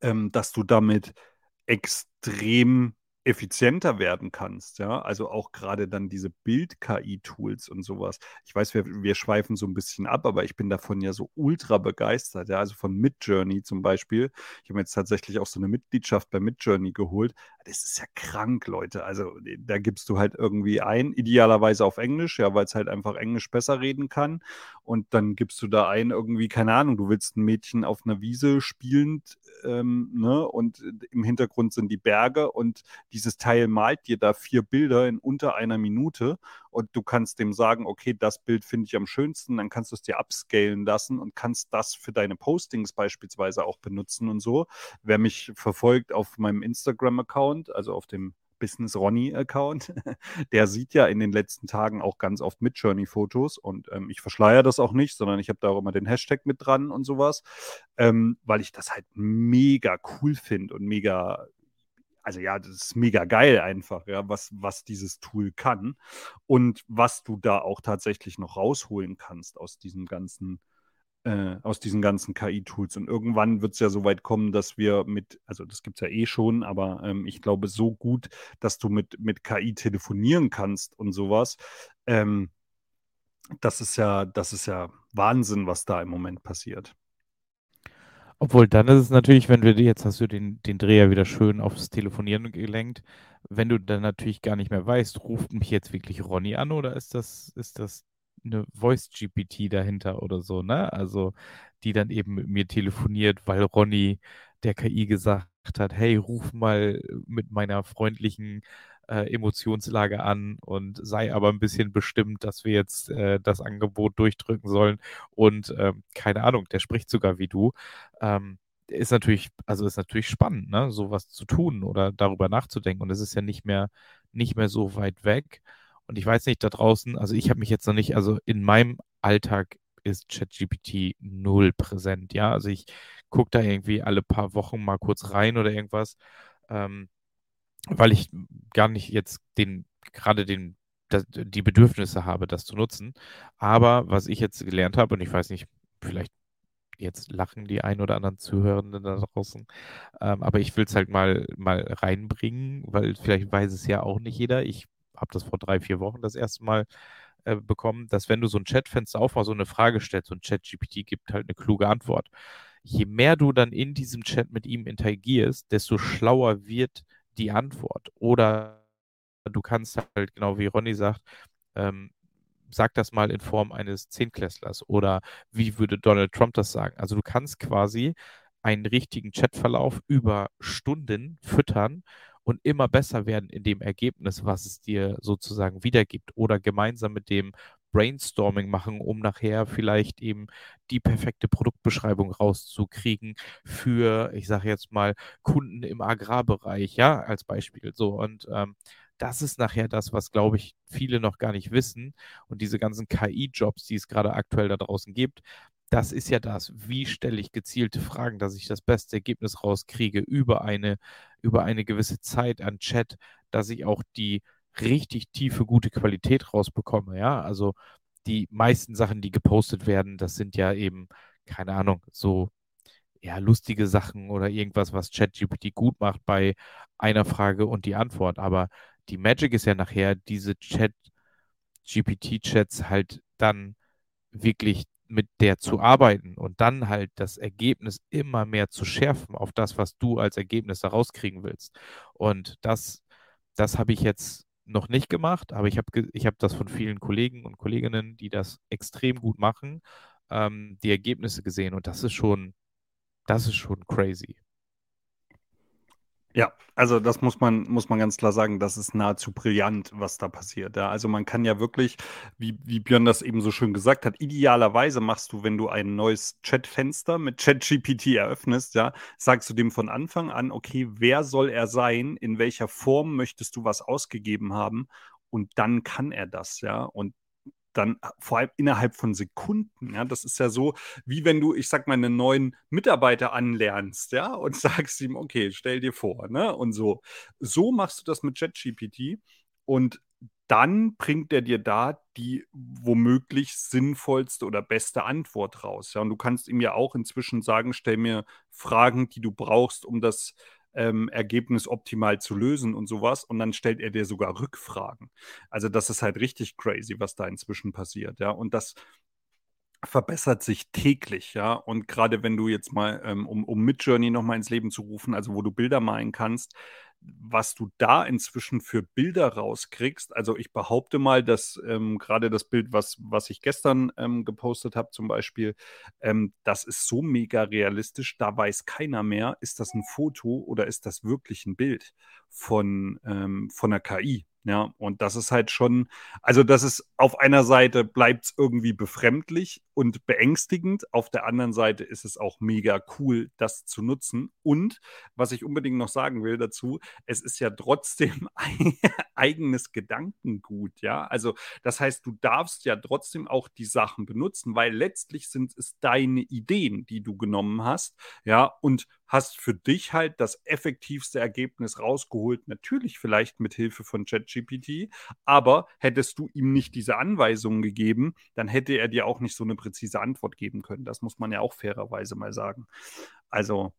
ähm, dass du damit extrem effizienter werden kannst, ja, also auch gerade dann diese Bild-KI-Tools und sowas. Ich weiß, wir, wir schweifen so ein bisschen ab, aber ich bin davon ja so ultra begeistert, ja, also von Midjourney zum Beispiel. Ich habe jetzt tatsächlich auch so eine Mitgliedschaft bei Midjourney geholt. Das ist ja krank, Leute. Also da gibst du halt irgendwie ein, idealerweise auf Englisch, ja, weil es halt einfach Englisch besser reden kann. Und dann gibst du da ein irgendwie, keine Ahnung, du willst ein Mädchen auf einer Wiese spielend, ähm, ne, und im Hintergrund sind die Berge und die dieses Teil malt dir da vier Bilder in unter einer Minute und du kannst dem sagen, okay, das Bild finde ich am schönsten, dann kannst du es dir upscalen lassen und kannst das für deine Postings beispielsweise auch benutzen und so. Wer mich verfolgt auf meinem Instagram-Account, also auf dem Business Ronny Account. Der sieht ja in den letzten Tagen auch ganz oft mit Journey Fotos und ähm, ich verschleiere das auch nicht, sondern ich habe da auch immer den Hashtag mit dran und sowas, ähm, weil ich das halt mega cool finde und mega also ja, das ist mega geil einfach, ja, was, was dieses Tool kann und was du da auch tatsächlich noch rausholen kannst aus diesem ganzen, äh, aus diesen ganzen KI-Tools. Und irgendwann wird es ja so weit kommen, dass wir mit, also das gibt es ja eh schon, aber ähm, ich glaube so gut, dass du mit, mit KI telefonieren kannst und sowas. Ähm, das ist ja, das ist ja Wahnsinn, was da im Moment passiert. Obwohl, dann ist es natürlich, wenn wir jetzt hast du den, den Dreher wieder schön aufs Telefonieren gelenkt, wenn du dann natürlich gar nicht mehr weißt, ruft mich jetzt wirklich Ronny an oder ist das, ist das eine Voice-GPT dahinter oder so, ne? Also, die dann eben mit mir telefoniert, weil Ronny der KI gesagt hat, hey, ruf mal mit meiner freundlichen äh, Emotionslage an und sei aber ein bisschen bestimmt, dass wir jetzt äh, das Angebot durchdrücken sollen. Und ähm, keine Ahnung, der spricht sogar wie du. Ähm, ist natürlich, also ist natürlich spannend, ne, sowas zu tun oder darüber nachzudenken. Und es ist ja nicht mehr, nicht mehr so weit weg. Und ich weiß nicht, da draußen, also ich habe mich jetzt noch nicht, also in meinem Alltag ist ChatGPT null präsent, ja. Also ich gucke da irgendwie alle paar Wochen mal kurz rein oder irgendwas. Ähm, weil ich gar nicht jetzt den, gerade den, das, die Bedürfnisse habe, das zu nutzen. Aber was ich jetzt gelernt habe, und ich weiß nicht, vielleicht jetzt lachen die ein oder anderen Zuhörenden da draußen, ähm, aber ich will es halt mal, mal reinbringen, weil vielleicht weiß es ja auch nicht jeder. Ich habe das vor drei, vier Wochen das erste Mal äh, bekommen, dass wenn du so ein Chatfenster aufmachst, so eine Frage stellst und ChatGPT gibt halt eine kluge Antwort. Je mehr du dann in diesem Chat mit ihm interagierst, desto schlauer wird die Antwort. Oder du kannst halt, genau wie Ronny sagt, ähm, sag das mal in Form eines Zehnklässlers oder wie würde Donald Trump das sagen? Also du kannst quasi einen richtigen Chatverlauf über Stunden füttern und immer besser werden in dem Ergebnis, was es dir sozusagen wiedergibt oder gemeinsam mit dem Brainstorming machen, um nachher vielleicht eben die perfekte Produktbeschreibung rauszukriegen für, ich sage jetzt mal, Kunden im Agrarbereich, ja, als Beispiel. So, und ähm, das ist nachher das, was, glaube ich, viele noch gar nicht wissen. Und diese ganzen KI-Jobs, die es gerade aktuell da draußen gibt, das ist ja das. Wie stelle ich gezielte Fragen, dass ich das beste Ergebnis rauskriege über eine, über eine gewisse Zeit an Chat, dass ich auch die richtig tiefe, gute Qualität rausbekomme. Ja, also die meisten Sachen, die gepostet werden, das sind ja eben, keine Ahnung, so ja, lustige Sachen oder irgendwas, was ChatGPT gut macht bei einer Frage und die Antwort. Aber die Magic ist ja nachher, diese Chat-GPT-Chats halt dann wirklich mit der zu arbeiten und dann halt das Ergebnis immer mehr zu schärfen auf das, was du als Ergebnis daraus kriegen willst. Und das, das habe ich jetzt noch nicht gemacht, aber ich habe ich hab das von vielen Kollegen und Kolleginnen, die das extrem gut machen, ähm, die Ergebnisse gesehen und das ist schon, das ist schon crazy. Ja, also das muss man, muss man ganz klar sagen, das ist nahezu brillant, was da passiert. Ja. Also man kann ja wirklich, wie, wie Björn das eben so schön gesagt hat, idealerweise machst du, wenn du ein neues Chatfenster mit ChatGPT eröffnest, ja, sagst du dem von Anfang an, okay, wer soll er sein, in welcher Form möchtest du was ausgegeben haben und dann kann er das, ja. Und dann äh, vor allem innerhalb von Sekunden. Ja, das ist ja so, wie wenn du, ich sag mal, einen neuen Mitarbeiter anlernst, ja, und sagst ihm, okay, stell dir vor, ne? Und so. So machst du das mit ChatGPT und dann bringt er dir da die womöglich sinnvollste oder beste Antwort raus. Ja, und du kannst ihm ja auch inzwischen sagen, stell mir Fragen, die du brauchst, um das ähm, Ergebnis optimal zu lösen und sowas. Und dann stellt er dir sogar Rückfragen. Also das ist halt richtig crazy, was da inzwischen passiert, ja. Und das verbessert sich täglich, ja. Und gerade wenn du jetzt mal, ähm, um, um Midjourney nochmal ins Leben zu rufen, also wo du Bilder malen kannst, was du da inzwischen für Bilder rauskriegst. Also ich behaupte mal, dass ähm, gerade das Bild, was, was ich gestern ähm, gepostet habe, zum Beispiel, ähm, das ist so mega realistisch, da weiß keiner mehr, ist das ein Foto oder ist das wirklich ein Bild von, ähm, von der KI. Ja, und das ist halt schon, also das ist auf einer Seite bleibt es irgendwie befremdlich und beängstigend, auf der anderen Seite ist es auch mega cool, das zu nutzen. Und was ich unbedingt noch sagen will dazu, es ist ja trotzdem ein eigenes Gedankengut, ja. Also das heißt, du darfst ja trotzdem auch die Sachen benutzen, weil letztlich sind es deine Ideen, die du genommen hast, ja, und hast für dich halt das effektivste Ergebnis rausgeholt, natürlich vielleicht mit Hilfe von ChatGPT, aber hättest du ihm nicht diese Anweisungen gegeben, dann hätte er dir auch nicht so eine präzise Antwort geben können. Das muss man ja auch fairerweise mal sagen. Also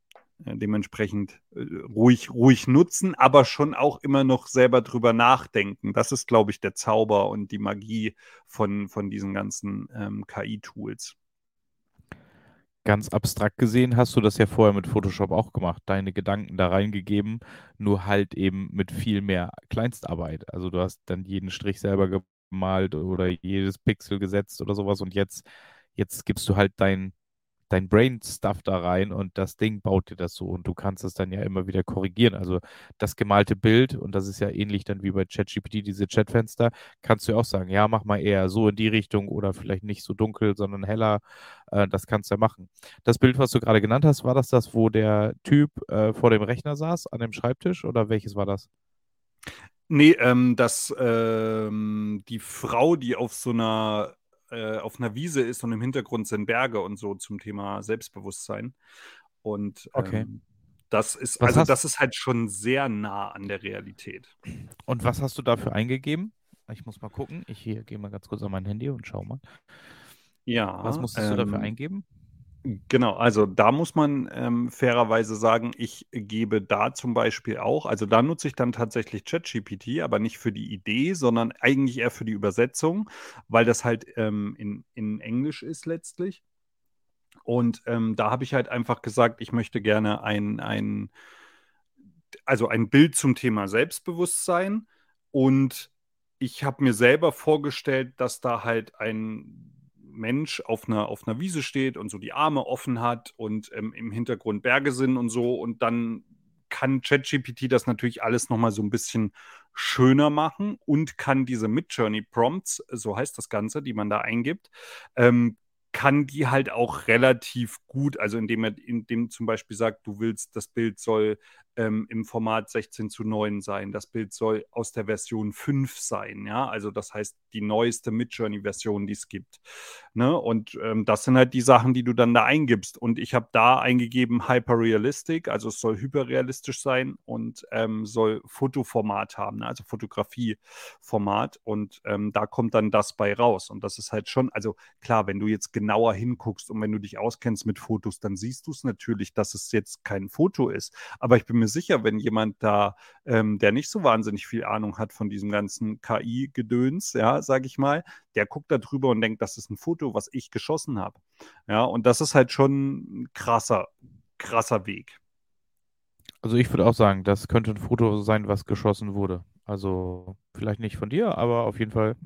äh, dementsprechend äh, ruhig, ruhig nutzen, aber schon auch immer noch selber drüber nachdenken. Das ist, glaube ich, der Zauber und die Magie von, von diesen ganzen ähm, KI-Tools ganz abstrakt gesehen hast du das ja vorher mit Photoshop auch gemacht, deine Gedanken da reingegeben, nur halt eben mit viel mehr Kleinstarbeit. Also du hast dann jeden Strich selber gemalt oder jedes Pixel gesetzt oder sowas und jetzt, jetzt gibst du halt dein, dein Brain-Stuff da rein und das Ding baut dir das so und du kannst es dann ja immer wieder korrigieren. Also das gemalte Bild, und das ist ja ähnlich dann wie bei ChatGPT, diese Chatfenster, kannst du ja auch sagen, ja, mach mal eher so in die Richtung oder vielleicht nicht so dunkel, sondern heller. Äh, das kannst du ja machen. Das Bild, was du gerade genannt hast, war das das, wo der Typ äh, vor dem Rechner saß, an dem Schreibtisch oder welches war das? Nee, ähm, das, ähm, die Frau, die auf so einer äh, auf einer Wiese ist und im Hintergrund sind Berge und so zum Thema Selbstbewusstsein. Und okay. ähm, das ist, was also das ist halt schon sehr nah an der Realität. Und was hast du dafür eingegeben? Ich muss mal gucken. Ich gehe mal ganz kurz an mein Handy und schau mal. Ja. Was musstest ähm, du dafür ähm, eingeben? Genau, also da muss man ähm, fairerweise sagen, ich gebe da zum Beispiel auch, also da nutze ich dann tatsächlich ChatGPT, aber nicht für die Idee, sondern eigentlich eher für die Übersetzung, weil das halt ähm, in, in Englisch ist letztlich. Und ähm, da habe ich halt einfach gesagt, ich möchte gerne ein, ein, also ein Bild zum Thema Selbstbewusstsein und ich habe mir selber vorgestellt, dass da halt ein Mensch auf einer, auf einer Wiese steht und so die Arme offen hat und ähm, im Hintergrund Berge sind und so. Und dann kann ChatGPT das natürlich alles nochmal so ein bisschen schöner machen und kann diese Midjourney Prompts, so heißt das Ganze, die man da eingibt, ähm, kann die halt auch relativ gut, also indem er indem zum Beispiel sagt, du willst, das Bild soll ähm, im Format 16 zu 9 sein. Das Bild soll aus der Version 5 sein, ja. Also das heißt die neueste Midjourney-Version, die es gibt. Ne? Und ähm, das sind halt die Sachen, die du dann da eingibst. Und ich habe da eingegeben Hyperrealistic, also es soll hyperrealistisch sein und ähm, soll Fotoformat haben, ne? also Fotografieformat. Und ähm, da kommt dann das bei raus. Und das ist halt schon, also klar, wenn du jetzt genauer hinguckst und wenn du dich auskennst mit Fotos, dann siehst du es natürlich, dass es jetzt kein Foto ist. Aber ich bin mir sicher, wenn jemand da, ähm, der nicht so wahnsinnig viel Ahnung hat von diesem ganzen KI-Gedöns, ja, sage ich mal, der guckt da drüber und denkt, das ist ein Foto, was ich geschossen habe. Ja, und das ist halt schon ein krasser, krasser Weg. Also ich würde auch sagen, das könnte ein Foto sein, was geschossen wurde. Also vielleicht nicht von dir, aber auf jeden Fall.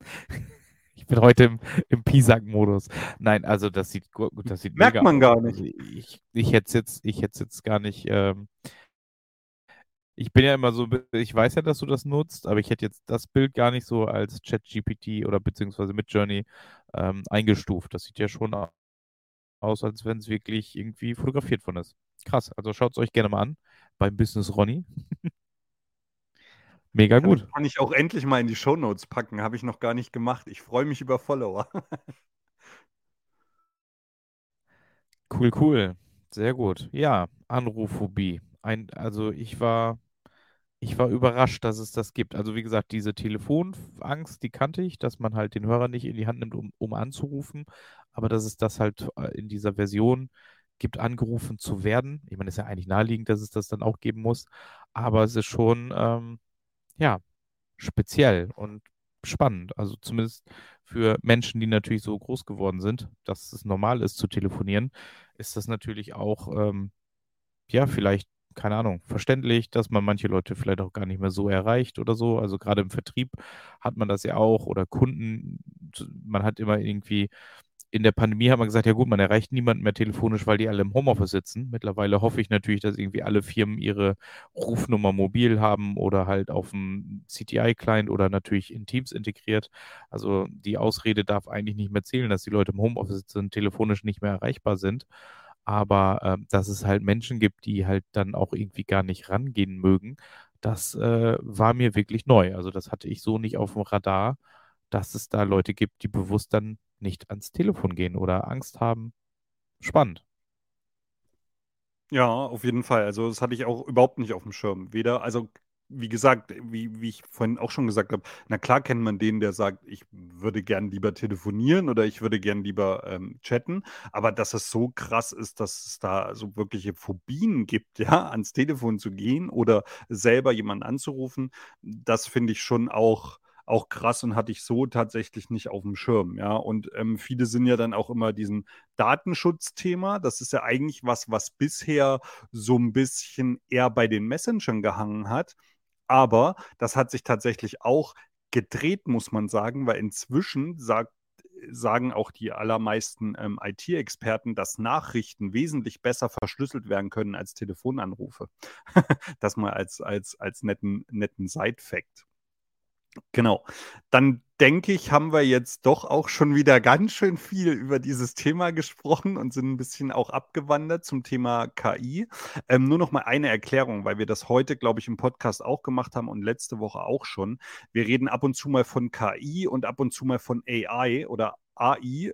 ich bin heute im, im Pisack-Modus. Nein, also das sieht gut, das sieht Merkt man aus. gar nicht. Also ich, ich hätte es jetzt, ich hätte jetzt gar nicht ähm, ich bin ja immer so, ich weiß ja, dass du das nutzt, aber ich hätte jetzt das Bild gar nicht so als ChatGPT oder beziehungsweise mit Journey ähm, eingestuft. Das sieht ja schon aus, als wenn es wirklich irgendwie fotografiert von ist. Krass, also schaut es euch gerne mal an beim Business Ronny. Mega gut. Kann ich auch endlich mal in die Show Notes packen, habe ich noch gar nicht gemacht. Ich freue mich über Follower. cool, cool. Sehr gut. Ja, Anrufphobie. Ein, also ich war ich war überrascht, dass es das gibt. Also wie gesagt, diese Telefonangst, die kannte ich, dass man halt den Hörer nicht in die Hand nimmt, um, um anzurufen. Aber dass es das halt äh, in dieser Version gibt, angerufen zu werden. Ich meine, es ist ja eigentlich naheliegend, dass es das dann auch geben muss, aber es ist schon, ähm, ja, speziell und spannend. Also zumindest für Menschen, die natürlich so groß geworden sind, dass es normal ist zu telefonieren, ist das natürlich auch, ähm, ja, vielleicht keine Ahnung, verständlich, dass man manche Leute vielleicht auch gar nicht mehr so erreicht oder so. Also gerade im Vertrieb hat man das ja auch oder Kunden. Man hat immer irgendwie in der Pandemie hat man gesagt, ja gut, man erreicht niemanden mehr telefonisch, weil die alle im Homeoffice sitzen. Mittlerweile hoffe ich natürlich, dass irgendwie alle Firmen ihre Rufnummer mobil haben oder halt auf dem CTI-Client oder natürlich in Teams integriert. Also die Ausrede darf eigentlich nicht mehr zählen, dass die Leute im Homeoffice sitzen, telefonisch nicht mehr erreichbar sind aber äh, dass es halt Menschen gibt, die halt dann auch irgendwie gar nicht rangehen mögen, das äh, war mir wirklich neu. Also das hatte ich so nicht auf dem Radar, dass es da Leute gibt, die bewusst dann nicht ans Telefon gehen oder Angst haben. Spannend. Ja, auf jeden Fall. Also das hatte ich auch überhaupt nicht auf dem Schirm. Weder, also wie gesagt, wie, wie ich vorhin auch schon gesagt habe, na klar kennt man den, der sagt, ich würde gern lieber telefonieren oder ich würde gern lieber ähm, chatten, aber dass es so krass ist, dass es da so wirkliche Phobien gibt, ja, ans Telefon zu gehen oder selber jemanden anzurufen, das finde ich schon auch auch krass und hatte ich so tatsächlich nicht auf dem Schirm, ja. Und ähm, viele sind ja dann auch immer diesen Datenschutzthema. Das ist ja eigentlich was, was bisher so ein bisschen eher bei den Messengern gehangen hat. Aber das hat sich tatsächlich auch gedreht, muss man sagen, weil inzwischen sagt sagen auch die allermeisten ähm, IT-Experten, dass Nachrichten wesentlich besser verschlüsselt werden können als Telefonanrufe. das mal als, als, als netten, netten Side-Fact. Genau. Dann denke ich, haben wir jetzt doch auch schon wieder ganz schön viel über dieses Thema gesprochen und sind ein bisschen auch abgewandert zum Thema KI. Ähm, nur noch mal eine Erklärung, weil wir das heute, glaube ich, im Podcast auch gemacht haben und letzte Woche auch schon. Wir reden ab und zu mal von KI und ab und zu mal von AI oder AI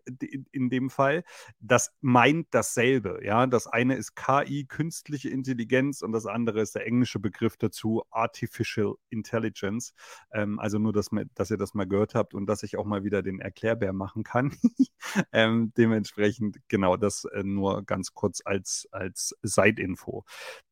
in dem Fall, das meint dasselbe. Ja, das eine ist KI, künstliche Intelligenz, und das andere ist der englische Begriff dazu, Artificial Intelligence. Ähm, also nur, dass, dass, ihr das mal gehört habt und dass ich auch mal wieder den Erklärbär machen kann. ähm, dementsprechend, genau, das äh, nur ganz kurz als, als Side-Info.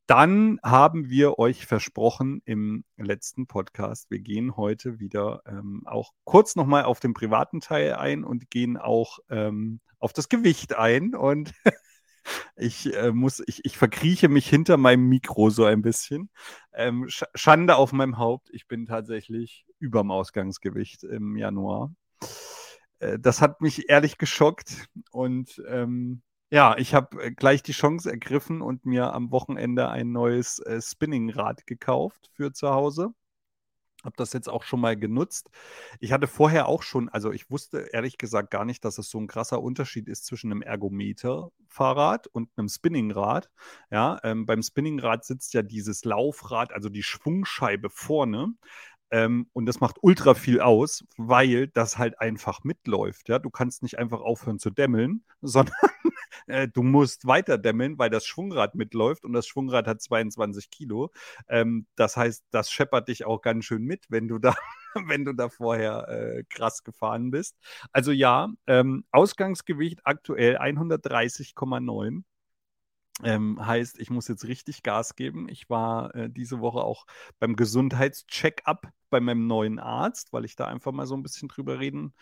Dann haben wir euch versprochen im letzten Podcast, wir gehen heute wieder ähm, auch kurz nochmal auf den privaten Teil ein und gehen auch ähm, auf das Gewicht ein. Und ich äh, muss, ich, ich verkrieche mich hinter meinem Mikro so ein bisschen. Ähm, Sch Schande auf meinem Haupt. Ich bin tatsächlich überm Ausgangsgewicht im Januar. Äh, das hat mich ehrlich geschockt und ähm, ja, ich habe äh, gleich die Chance ergriffen und mir am Wochenende ein neues äh, Spinningrad gekauft für zu Hause. Habe das jetzt auch schon mal genutzt. Ich hatte vorher auch schon, also ich wusste ehrlich gesagt gar nicht, dass es so ein krasser Unterschied ist zwischen einem Ergometer-Fahrrad und einem Spinningrad. Ja, ähm, beim Spinningrad sitzt ja dieses Laufrad, also die Schwungscheibe vorne. Ähm, und das macht ultra viel aus, weil das halt einfach mitläuft. Ja? Du kannst nicht einfach aufhören zu dämmeln, sondern äh, du musst weiter dämmeln, weil das Schwungrad mitläuft und das Schwungrad hat 22 Kilo. Ähm, das heißt, das scheppert dich auch ganz schön mit, wenn du da, wenn du da vorher äh, krass gefahren bist. Also ja, ähm, Ausgangsgewicht aktuell 130,9. Ähm, heißt, ich muss jetzt richtig Gas geben. Ich war äh, diese Woche auch beim Gesundheitscheck-up bei meinem neuen Arzt, weil ich da einfach mal so ein bisschen drüber reden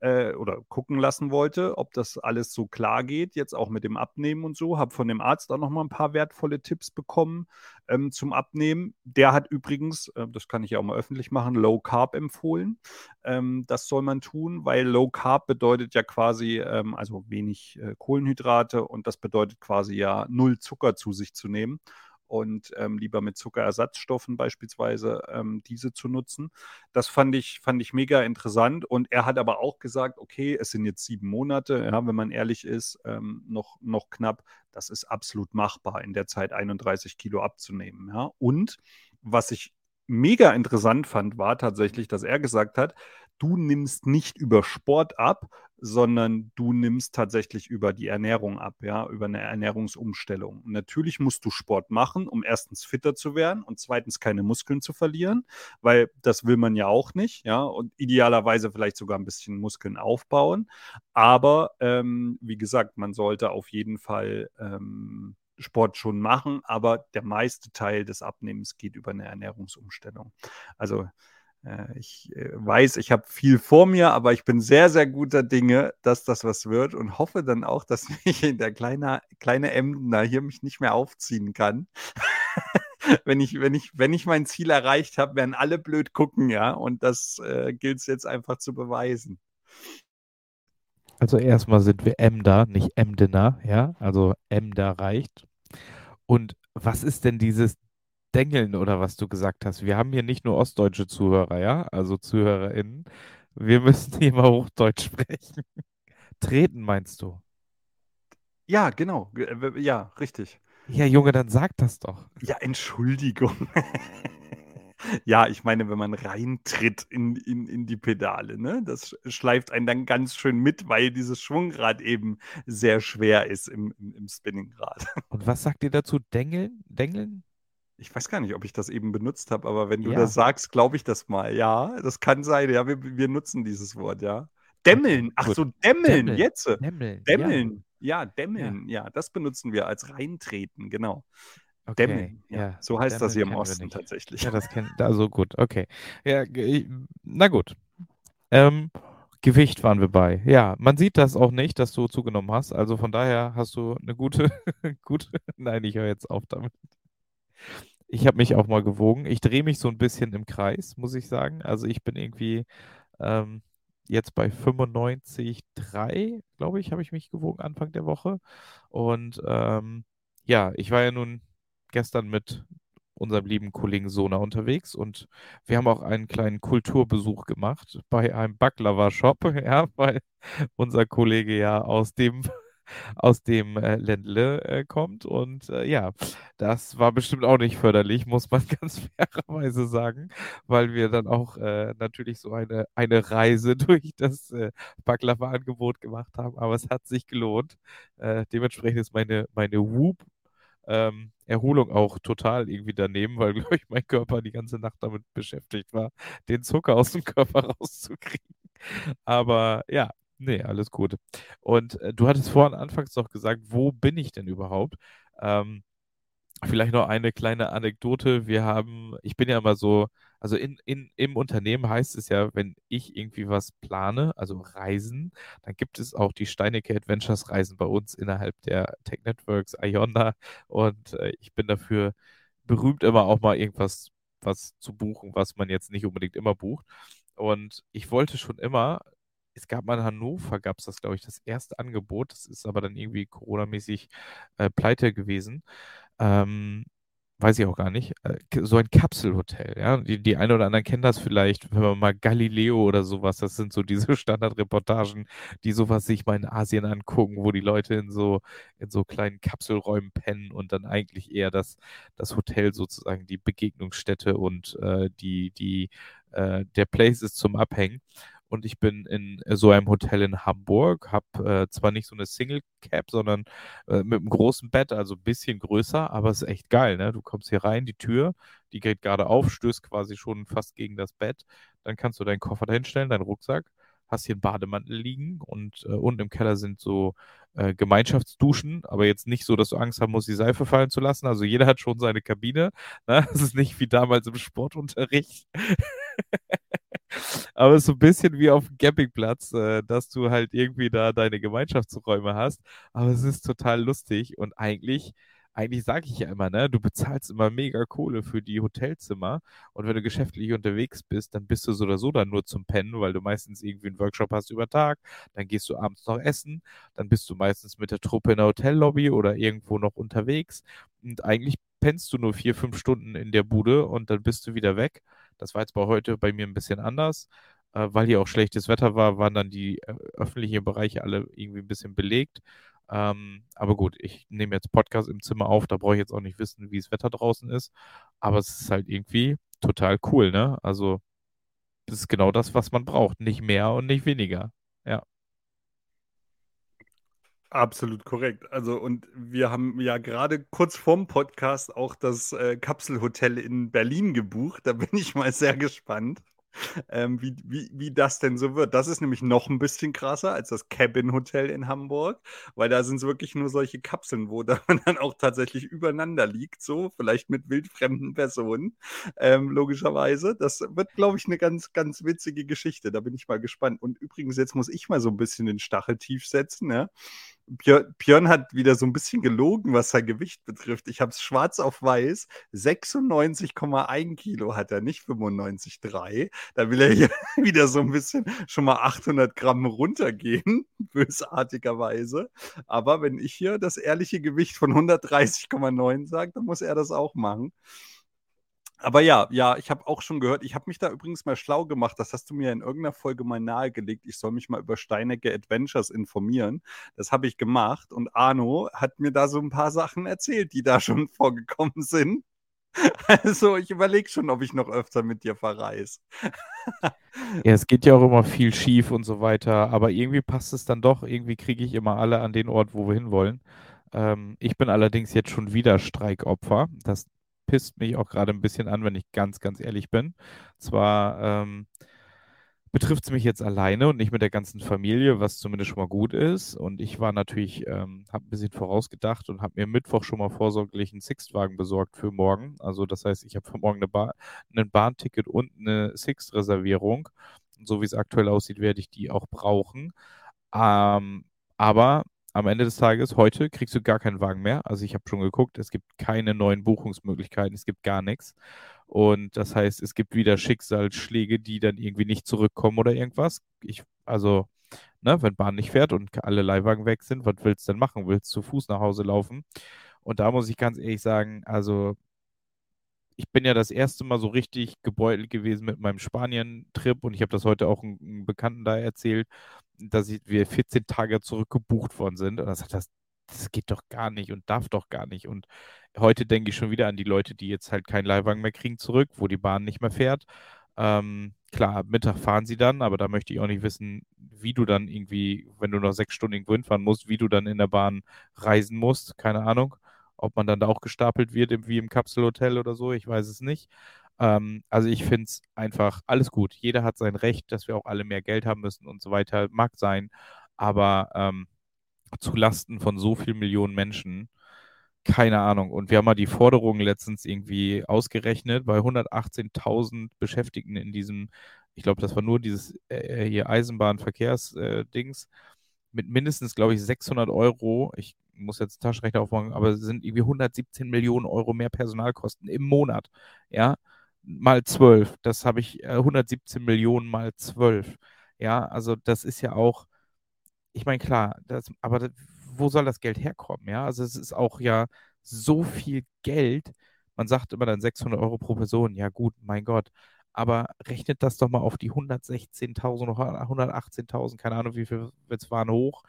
äh, oder gucken lassen wollte, ob das alles so klar geht, jetzt auch mit dem Abnehmen und so. Habe von dem Arzt auch noch mal ein paar wertvolle Tipps bekommen ähm, zum Abnehmen. Der hat übrigens, äh, das kann ich ja auch mal öffentlich machen, Low Carb empfohlen. Ähm, das soll man tun, weil Low Carb bedeutet ja quasi, ähm, also wenig äh, Kohlenhydrate und das bedeutet quasi ja null Zucker zu sich zu nehmen und ähm, lieber mit Zuckerersatzstoffen beispielsweise ähm, diese zu nutzen. Das fand ich, fand ich mega interessant und er hat aber auch gesagt, okay, es sind jetzt sieben Monate, ja, wenn man ehrlich ist, ähm, noch, noch knapp, das ist absolut machbar, in der Zeit 31 Kilo abzunehmen. Ja. Und was ich mega interessant fand, war tatsächlich, dass er gesagt hat, du nimmst nicht über Sport ab, sondern du nimmst tatsächlich über die Ernährung ab, ja, über eine Ernährungsumstellung. Natürlich musst du Sport machen, um erstens fitter zu werden und zweitens keine Muskeln zu verlieren, weil das will man ja auch nicht, ja, und idealerweise vielleicht sogar ein bisschen Muskeln aufbauen. Aber ähm, wie gesagt, man sollte auf jeden Fall ähm, Sport schon machen, aber der meiste Teil des Abnehmens geht über eine Ernährungsumstellung. Also ich äh, weiß, ich habe viel vor mir, aber ich bin sehr, sehr guter Dinge, dass das was wird und hoffe dann auch, dass mich der kleine, kleine Emdener hier mich nicht mehr aufziehen kann. wenn, ich, wenn, ich, wenn ich mein Ziel erreicht habe, werden alle blöd gucken, ja. Und das äh, gilt es jetzt einfach zu beweisen. Also erstmal sind wir Emder, nicht Emdener, ja. Also Emder reicht. Und was ist denn dieses Dengeln oder was du gesagt hast? Wir haben hier nicht nur ostdeutsche Zuhörer, ja, also ZuhörerInnen. Wir müssen hier mal Hochdeutsch sprechen. Treten meinst du? Ja, genau. Äh, ja, richtig. Ja, Junge, dann sag das doch. Ja, Entschuldigung. Ja, ich meine, wenn man reintritt in, in, in die Pedale, ne, das schleift einen dann ganz schön mit, weil dieses Schwungrad eben sehr schwer ist im, im, im Spinningrad. Und was sagt ihr dazu? Dengeln? Dengeln? Ich weiß gar nicht, ob ich das eben benutzt habe, aber wenn du ja. das sagst, glaube ich das mal. Ja, das kann sein. Ja, wir, wir nutzen dieses Wort, ja. Dämmeln. Ach so, dämmeln. Dämmeln. Jetzt. Dämmeln. Dämmeln. Ja, ja dämmeln. Ja. ja. das benutzen wir als reintreten, genau. Okay, Dämmen, ja. So heißt Dämmen das hier im Osten tatsächlich. Ja, das kennt, also gut, okay. Ja, na gut. Ähm, Gewicht waren wir bei. Ja, man sieht das auch nicht, dass du zugenommen hast. Also von daher hast du eine gute, gute. Nein, ich höre jetzt auf damit. Ich habe mich auch mal gewogen. Ich drehe mich so ein bisschen im Kreis, muss ich sagen. Also ich bin irgendwie ähm, jetzt bei 95,3, glaube ich, habe ich mich gewogen Anfang der Woche. Und ähm, ja, ich war ja nun gestern mit unserem lieben Kollegen Sona unterwegs und wir haben auch einen kleinen Kulturbesuch gemacht bei einem Baklava-Shop, ja, weil unser Kollege ja aus dem aus dem äh, Ländle äh, kommt und äh, ja, das war bestimmt auch nicht förderlich, muss man ganz fairerweise sagen, weil wir dann auch äh, natürlich so eine, eine Reise durch das äh, Baklava-Angebot gemacht haben, aber es hat sich gelohnt. Äh, dementsprechend ist meine, meine Whoop ähm, Erholung auch total irgendwie daneben, weil, glaube ich, mein Körper die ganze Nacht damit beschäftigt war, den Zucker aus dem Körper rauszukriegen. Aber ja, nee, alles gut. Und äh, du hattest vorhin anfangs noch gesagt, wo bin ich denn überhaupt? Ähm, vielleicht noch eine kleine Anekdote. Wir haben, ich bin ja immer so, also in, in, im Unternehmen heißt es ja, wenn ich irgendwie was plane, also Reisen, dann gibt es auch die Steinecke Adventures Reisen bei uns innerhalb der Tech Networks, Ionda. Und äh, ich bin dafür berühmt, immer auch mal irgendwas was zu buchen, was man jetzt nicht unbedingt immer bucht. Und ich wollte schon immer, es gab mal in Hannover, gab es das, glaube ich, das erste Angebot. Das ist aber dann irgendwie coronamäßig äh, pleite gewesen. Ähm, weiß ich auch gar nicht, äh, so ein Kapselhotel, ja. Die, die einen oder anderen kennen das vielleicht, wenn man mal Galileo oder sowas, das sind so diese Standardreportagen, die sowas sich mal in Asien angucken, wo die Leute in so, in so kleinen Kapselräumen pennen und dann eigentlich eher das, das Hotel sozusagen die Begegnungsstätte und äh, die, die, äh, der Place ist zum Abhängen und ich bin in äh, so einem Hotel in Hamburg, habe äh, zwar nicht so eine Single Cap, sondern äh, mit einem großen Bett, also ein bisschen größer, aber es ist echt geil, ne? Du kommst hier rein, die Tür, die geht gerade auf, stößt quasi schon fast gegen das Bett, dann kannst du deinen Koffer dahinstellen, deinen Rucksack, hast hier einen Bademantel liegen und äh, unten im Keller sind so äh, Gemeinschaftsduschen, aber jetzt nicht so, dass du Angst haben musst, die Seife fallen zu lassen. Also jeder hat schon seine Kabine. Ne? Das ist nicht wie damals im Sportunterricht. Aber so ein bisschen wie auf dem Campingplatz, äh, dass du halt irgendwie da deine Gemeinschaftsräume hast. Aber es ist total lustig und eigentlich, eigentlich sage ich ja immer, ne, du bezahlst immer mega Kohle für die Hotelzimmer und wenn du geschäftlich unterwegs bist, dann bist du so oder so dann nur zum Pennen, weil du meistens irgendwie einen Workshop hast über Tag, dann gehst du abends noch essen, dann bist du meistens mit der Truppe in der Hotellobby oder irgendwo noch unterwegs und eigentlich pennst du nur vier, fünf Stunden in der Bude und dann bist du wieder weg. Das war jetzt bei heute bei mir ein bisschen anders. Äh, weil hier auch schlechtes Wetter war, waren dann die äh, öffentlichen Bereiche alle irgendwie ein bisschen belegt. Ähm, aber gut, ich nehme jetzt Podcast im Zimmer auf, da brauche ich jetzt auch nicht wissen, wie das Wetter draußen ist. Aber es ist halt irgendwie total cool, ne? Also das ist genau das, was man braucht. Nicht mehr und nicht weniger. Absolut korrekt. Also, und wir haben ja gerade kurz vorm Podcast auch das äh, Kapselhotel in Berlin gebucht. Da bin ich mal sehr gespannt ähm, wie, wie, wie das denn so wird. Das ist nämlich noch ein bisschen krasser als das Cabin Hotel in Hamburg, weil da sind es wirklich nur solche Kapseln, wo man dann auch tatsächlich übereinander liegt, so vielleicht mit wildfremden Personen, ähm, logischerweise. Das wird, glaube ich, eine ganz, ganz witzige Geschichte. Da bin ich mal gespannt. Und übrigens, jetzt muss ich mal so ein bisschen den Stachel tief setzen. Ja? Björn, hat wieder so ein bisschen gelogen, was sein Gewicht betrifft. Ich habe es schwarz auf weiß. 96,1 Kilo hat er, nicht 95,3. Da will er hier wieder so ein bisschen schon mal 800 Gramm runtergehen, bösartigerweise. Aber wenn ich hier das ehrliche Gewicht von 130,9 sage, dann muss er das auch machen. Aber ja, ja, ich habe auch schon gehört, ich habe mich da übrigens mal schlau gemacht, das hast du mir in irgendeiner Folge mal nahegelegt, ich soll mich mal über Steinecke Adventures informieren. Das habe ich gemacht und Arno hat mir da so ein paar Sachen erzählt, die da schon vorgekommen sind. Also ich überlege schon, ob ich noch öfter mit dir verreise. Ja, es geht ja auch immer viel schief und so weiter, aber irgendwie passt es dann doch, irgendwie kriege ich immer alle an den Ort, wo wir hinwollen. Ähm, ich bin allerdings jetzt schon wieder Streikopfer. Das pisst mich auch gerade ein bisschen an, wenn ich ganz, ganz ehrlich bin. Zwar ähm, betrifft es mich jetzt alleine und nicht mit der ganzen Familie, was zumindest schon mal gut ist. Und ich war natürlich, ähm, habe ein bisschen vorausgedacht und habe mir Mittwoch schon mal vorsorglich einen Sixt-Wagen besorgt für morgen. Also das heißt, ich habe für morgen eine ba ein Bahnticket und eine Sixt-Reservierung. So wie es aktuell aussieht, werde ich die auch brauchen. Ähm, aber am Ende des Tages, heute kriegst du gar keinen Wagen mehr. Also ich habe schon geguckt, es gibt keine neuen Buchungsmöglichkeiten, es gibt gar nichts. Und das heißt, es gibt wieder Schicksalsschläge, die dann irgendwie nicht zurückkommen oder irgendwas. Ich, also, ne, wenn Bahn nicht fährt und alle Leihwagen weg sind, was willst du denn machen? Willst du zu Fuß nach Hause laufen? Und da muss ich ganz ehrlich sagen, also ich bin ja das erste Mal so richtig gebeutelt gewesen mit meinem Spanien-Trip und ich habe das heute auch einem Bekannten da erzählt dass wir 14 Tage zurückgebucht worden sind. Und er sagt, das, das geht doch gar nicht und darf doch gar nicht. Und heute denke ich schon wieder an die Leute, die jetzt halt keinen Leihwagen mehr kriegen zurück, wo die Bahn nicht mehr fährt. Ähm, klar, Mittag fahren sie dann, aber da möchte ich auch nicht wissen, wie du dann irgendwie, wenn du noch sechs Stunden irgendwo hinfahren musst, wie du dann in der Bahn reisen musst. Keine Ahnung. Ob man dann da auch gestapelt wird, wie im Kapselhotel oder so, ich weiß es nicht. Ähm, also ich finde es einfach alles gut. Jeder hat sein Recht, dass wir auch alle mehr Geld haben müssen und so weiter. Mag sein, aber ähm, zu Lasten von so vielen Millionen Menschen, keine Ahnung. Und wir haben mal die Forderungen letztens irgendwie ausgerechnet bei 118.000 Beschäftigten in diesem, ich glaube, das war nur dieses äh, hier Eisenbahnverkehrsdings, äh, mit mindestens, glaube ich, 600 Euro. Ich muss jetzt Taschenrechner aufmachen, aber es sind irgendwie 117 Millionen Euro mehr Personalkosten im Monat. Ja, mal 12. Das habe ich äh, 117 Millionen mal 12. Ja, also das ist ja auch, ich meine, klar, das, aber das, wo soll das Geld herkommen? Ja, also es ist auch ja so viel Geld. Man sagt immer dann 600 Euro pro Person. Ja, gut, mein Gott. Aber rechnet das doch mal auf die 116.000 oder 118.000, keine Ahnung, wie viel es waren, hoch.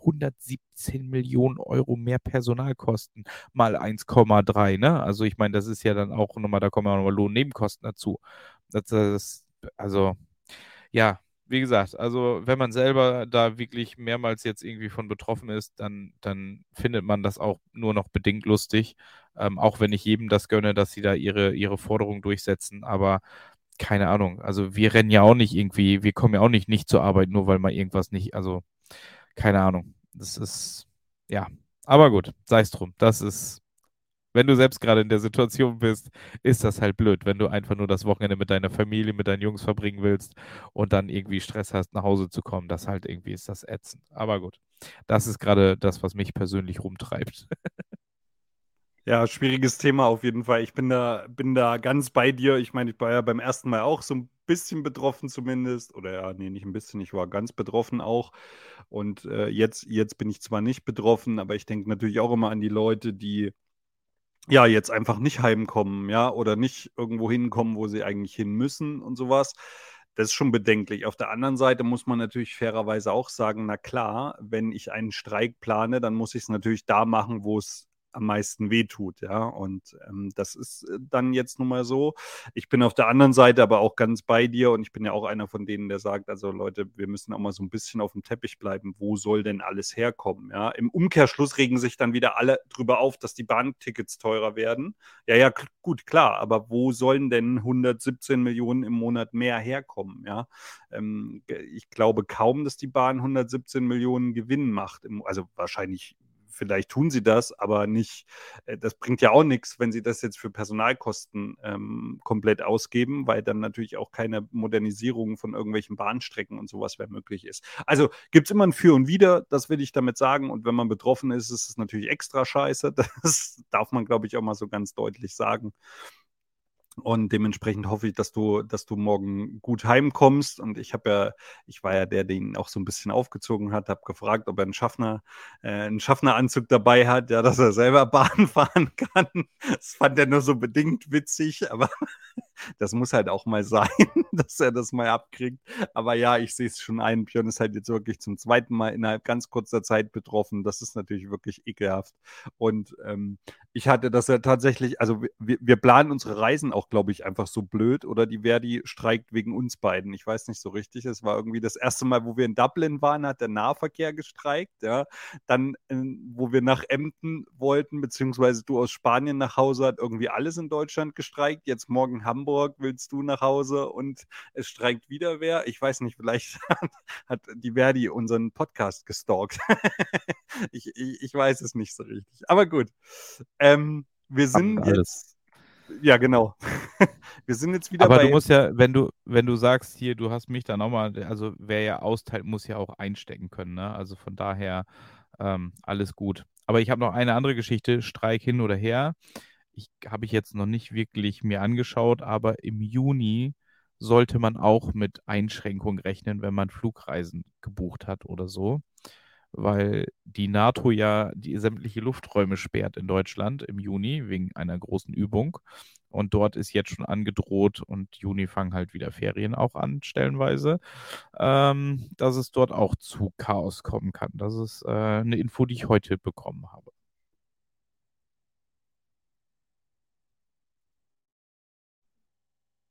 117 Millionen Euro mehr Personalkosten mal 1,3. Ne? Also ich meine, das ist ja dann auch nochmal, da kommen ja nochmal Lohnnebenkosten dazu. Das, das, also ja, wie gesagt, also wenn man selber da wirklich mehrmals jetzt irgendwie von betroffen ist, dann, dann findet man das auch nur noch bedingt lustig. Ähm, auch wenn ich jedem das gönne, dass sie da ihre, ihre Forderung durchsetzen. Aber keine Ahnung, also wir rennen ja auch nicht irgendwie, wir kommen ja auch nicht nicht zur Arbeit, nur weil mal irgendwas nicht, also keine Ahnung. Das ist, ja. Aber gut, sei es drum. Das ist, wenn du selbst gerade in der Situation bist, ist das halt blöd, wenn du einfach nur das Wochenende mit deiner Familie, mit deinen Jungs verbringen willst und dann irgendwie Stress hast, nach Hause zu kommen. Das halt irgendwie ist das ätzend. Aber gut, das ist gerade das, was mich persönlich rumtreibt. Ja, schwieriges Thema auf jeden Fall. Ich bin da, bin da ganz bei dir. Ich meine, ich war ja beim ersten Mal auch so ein bisschen betroffen zumindest. Oder ja, nee, nicht ein bisschen, ich war ganz betroffen auch. Und äh, jetzt, jetzt bin ich zwar nicht betroffen, aber ich denke natürlich auch immer an die Leute, die ja jetzt einfach nicht heimkommen, ja, oder nicht irgendwo hinkommen, wo sie eigentlich hin müssen und sowas. Das ist schon bedenklich. Auf der anderen Seite muss man natürlich fairerweise auch sagen, na klar, wenn ich einen Streik plane, dann muss ich es natürlich da machen, wo es am meisten wehtut, ja. Und ähm, das ist äh, dann jetzt nun mal so. Ich bin auf der anderen Seite aber auch ganz bei dir und ich bin ja auch einer von denen, der sagt, also Leute, wir müssen auch mal so ein bisschen auf dem Teppich bleiben. Wo soll denn alles herkommen? Ja, im Umkehrschluss regen sich dann wieder alle drüber auf, dass die Bahntickets teurer werden. Ja, ja, gut, klar, aber wo sollen denn 117 Millionen im Monat mehr herkommen? Ja, ähm, ich glaube kaum, dass die Bahn 117 Millionen Gewinn macht. Im, also wahrscheinlich vielleicht tun sie das, aber nicht, äh, das bringt ja auch nichts, wenn sie das jetzt für Personalkosten ähm, komplett ausgeben, weil dann natürlich auch keine Modernisierung von irgendwelchen Bahnstrecken und sowas mehr möglich ist. Also gibt es immer ein Für und Wider, das will ich damit sagen. Und wenn man betroffen ist, ist es natürlich extra scheiße. Das darf man, glaube ich, auch mal so ganz deutlich sagen. Und dementsprechend hoffe ich, dass du, dass du morgen gut heimkommst. Und ich habe ja, ich war ja der, der ihn auch so ein bisschen aufgezogen hat, habe gefragt, ob er einen Schaffner, äh, einen Schaffneranzug dabei hat, ja, dass er selber Bahn fahren kann. Das fand er nur so bedingt witzig, aber das muss halt auch mal sein, dass er das mal abkriegt. Aber ja, ich sehe es schon ein. Björn ist halt jetzt wirklich zum zweiten Mal innerhalb ganz kurzer Zeit betroffen. Das ist natürlich wirklich ekelhaft. Und ähm, ich hatte das ja tatsächlich, also wir, wir planen unsere Reisen auch, glaube ich, einfach so blöd. Oder die Verdi streikt wegen uns beiden. Ich weiß nicht so richtig. Es war irgendwie das erste Mal, wo wir in Dublin waren, hat der Nahverkehr gestreikt. Ja. Dann, äh, wo wir nach Emden wollten, beziehungsweise du aus Spanien nach Hause, hat irgendwie alles in Deutschland gestreikt. Jetzt morgen Hamburg Hamburg, willst du nach Hause und es streikt wieder wer. Ich weiß nicht, vielleicht hat die Verdi unseren Podcast gestalkt. ich, ich, ich, weiß es nicht so richtig. Aber gut. Ähm, wir sind jetzt. Ja, genau. wir sind jetzt wieder Aber bei. du musst ja, wenn du, wenn du sagst, hier, du hast mich da nochmal, also wer ja austeilt, muss ja auch einstecken können. Ne? Also von daher ähm, alles gut. Aber ich habe noch eine andere Geschichte, Streik hin oder her ich habe ich jetzt noch nicht wirklich mir angeschaut, aber im Juni sollte man auch mit Einschränkungen rechnen, wenn man Flugreisen gebucht hat oder so, weil die NATO ja die sämtliche Lufträume sperrt in Deutschland im Juni wegen einer großen Übung. Und dort ist jetzt schon angedroht und Juni fangen halt wieder Ferien auch an, stellenweise, ähm, dass es dort auch zu Chaos kommen kann. Das ist äh, eine Info, die ich heute bekommen habe.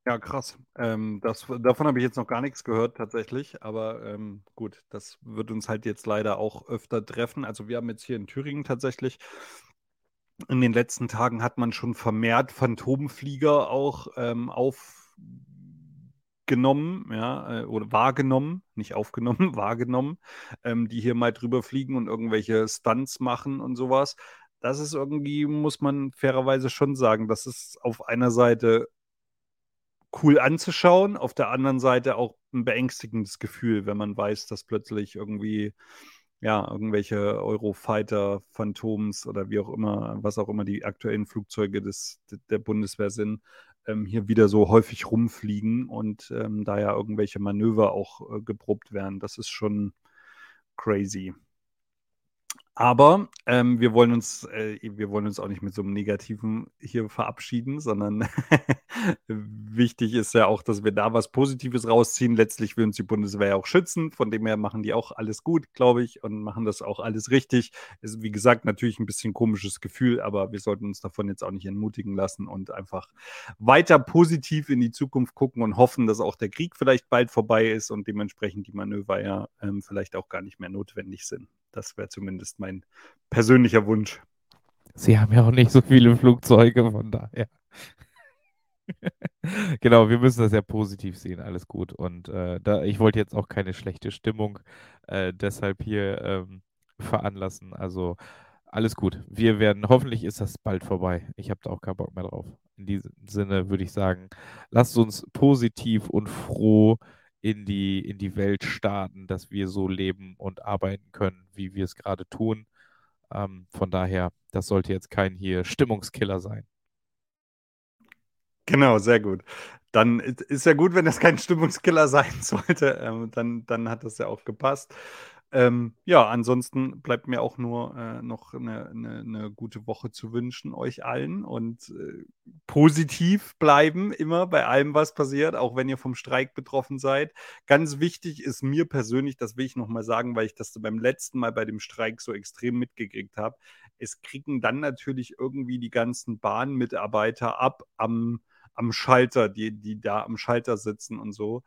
Ja, krass. Ähm, das, davon habe ich jetzt noch gar nichts gehört tatsächlich, aber ähm, gut, das wird uns halt jetzt leider auch öfter treffen. Also wir haben jetzt hier in Thüringen tatsächlich in den letzten Tagen hat man schon vermehrt Phantomflieger auch ähm, aufgenommen, ja, äh, oder wahrgenommen, nicht aufgenommen, wahrgenommen, ähm, die hier mal drüber fliegen und irgendwelche Stunts machen und sowas. Das ist irgendwie, muss man fairerweise schon sagen, das ist auf einer Seite cool anzuschauen, auf der anderen Seite auch ein beängstigendes Gefühl, wenn man weiß, dass plötzlich irgendwie ja, irgendwelche Eurofighter, Phantoms oder wie auch immer, was auch immer die aktuellen Flugzeuge des, der Bundeswehr sind, ähm, hier wieder so häufig rumfliegen und ähm, da ja irgendwelche Manöver auch äh, geprobt werden. Das ist schon crazy. Aber ähm, wir, wollen uns, äh, wir wollen uns auch nicht mit so einem Negativen hier verabschieden, sondern wichtig ist ja auch, dass wir da was Positives rausziehen. Letztlich will uns die Bundeswehr ja auch schützen. Von dem her machen die auch alles gut, glaube ich, und machen das auch alles richtig. Ist, wie gesagt, natürlich ein bisschen komisches Gefühl, aber wir sollten uns davon jetzt auch nicht entmutigen lassen und einfach weiter positiv in die Zukunft gucken und hoffen, dass auch der Krieg vielleicht bald vorbei ist und dementsprechend die Manöver ja ähm, vielleicht auch gar nicht mehr notwendig sind. Das wäre zumindest mein persönlicher Wunsch. Sie haben ja auch nicht so viele Flugzeuge, von daher. genau, wir müssen das ja positiv sehen, alles gut. Und äh, da, ich wollte jetzt auch keine schlechte Stimmung äh, deshalb hier ähm, veranlassen. Also alles gut. Wir werden, hoffentlich ist das bald vorbei. Ich habe da auch keinen Bock mehr drauf. In diesem Sinne würde ich sagen, lasst uns positiv und froh in die, in die Welt starten, dass wir so leben und arbeiten können, wie wir es gerade tun. Ähm, von daher, das sollte jetzt kein hier Stimmungskiller sein. Genau, sehr gut. Dann ist ja gut, wenn das kein Stimmungskiller sein sollte. Ähm, dann, dann hat das ja auch gepasst. Ähm, ja, ansonsten bleibt mir auch nur äh, noch eine, eine, eine, gute Woche zu wünschen, euch allen. Und äh, positiv bleiben immer bei allem, was passiert, auch wenn ihr vom Streik betroffen seid. Ganz wichtig ist mir persönlich, das will ich nochmal sagen, weil ich das beim letzten Mal bei dem Streik so extrem mitgekriegt habe. Es kriegen dann natürlich irgendwie die ganzen Bahnmitarbeiter ab am, am Schalter, die, die da am Schalter sitzen und so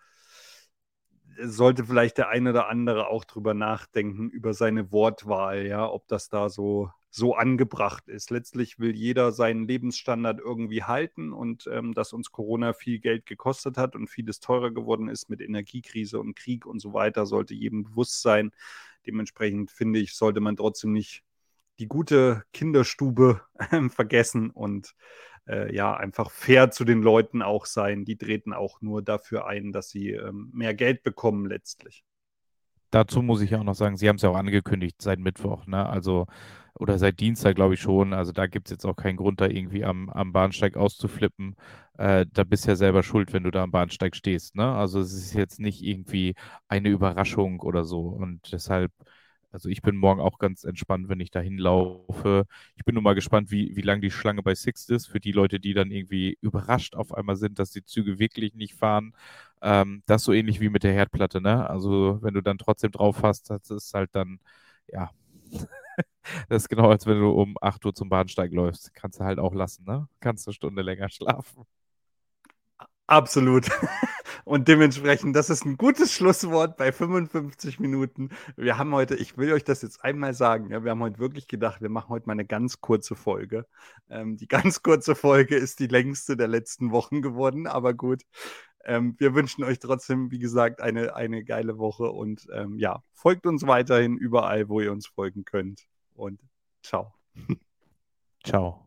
sollte vielleicht der eine oder andere auch drüber nachdenken, über seine Wortwahl, ja, ob das da so, so angebracht ist. Letztlich will jeder seinen Lebensstandard irgendwie halten und ähm, dass uns Corona viel Geld gekostet hat und vieles teurer geworden ist mit Energiekrise und Krieg und so weiter, sollte jedem bewusst sein. Dementsprechend finde ich, sollte man trotzdem nicht die gute Kinderstube äh, vergessen und äh, ja, einfach fair zu den Leuten auch sein. Die treten auch nur dafür ein, dass sie ähm, mehr Geld bekommen letztlich. Dazu muss ich auch noch sagen, Sie haben es ja auch angekündigt seit Mittwoch, ne? Also, oder seit Dienstag, glaube ich schon. Also da gibt es jetzt auch keinen Grund, da irgendwie am, am Bahnsteig auszuflippen. Äh, da bist ja selber schuld, wenn du da am Bahnsteig stehst. Ne? Also es ist jetzt nicht irgendwie eine Überraschung oder so. Und deshalb also ich bin morgen auch ganz entspannt, wenn ich da hinlaufe. Ich bin nur mal gespannt, wie, wie lang die Schlange bei Sixt ist, für die Leute, die dann irgendwie überrascht auf einmal sind, dass die Züge wirklich nicht fahren. Ähm, das ist so ähnlich wie mit der Herdplatte, ne? Also wenn du dann trotzdem drauf hast, das ist halt dann, ja, das ist genau, als wenn du um 8 Uhr zum Bahnsteig läufst. Kannst du halt auch lassen, ne? Kannst eine Stunde länger schlafen. Absolut. Und dementsprechend, das ist ein gutes Schlusswort bei 55 Minuten. Wir haben heute, ich will euch das jetzt einmal sagen, ja, wir haben heute wirklich gedacht, wir machen heute mal eine ganz kurze Folge. Ähm, die ganz kurze Folge ist die längste der letzten Wochen geworden, aber gut. Ähm, wir wünschen euch trotzdem, wie gesagt, eine, eine geile Woche und ähm, ja, folgt uns weiterhin überall, wo ihr uns folgen könnt. Und ciao. Ciao.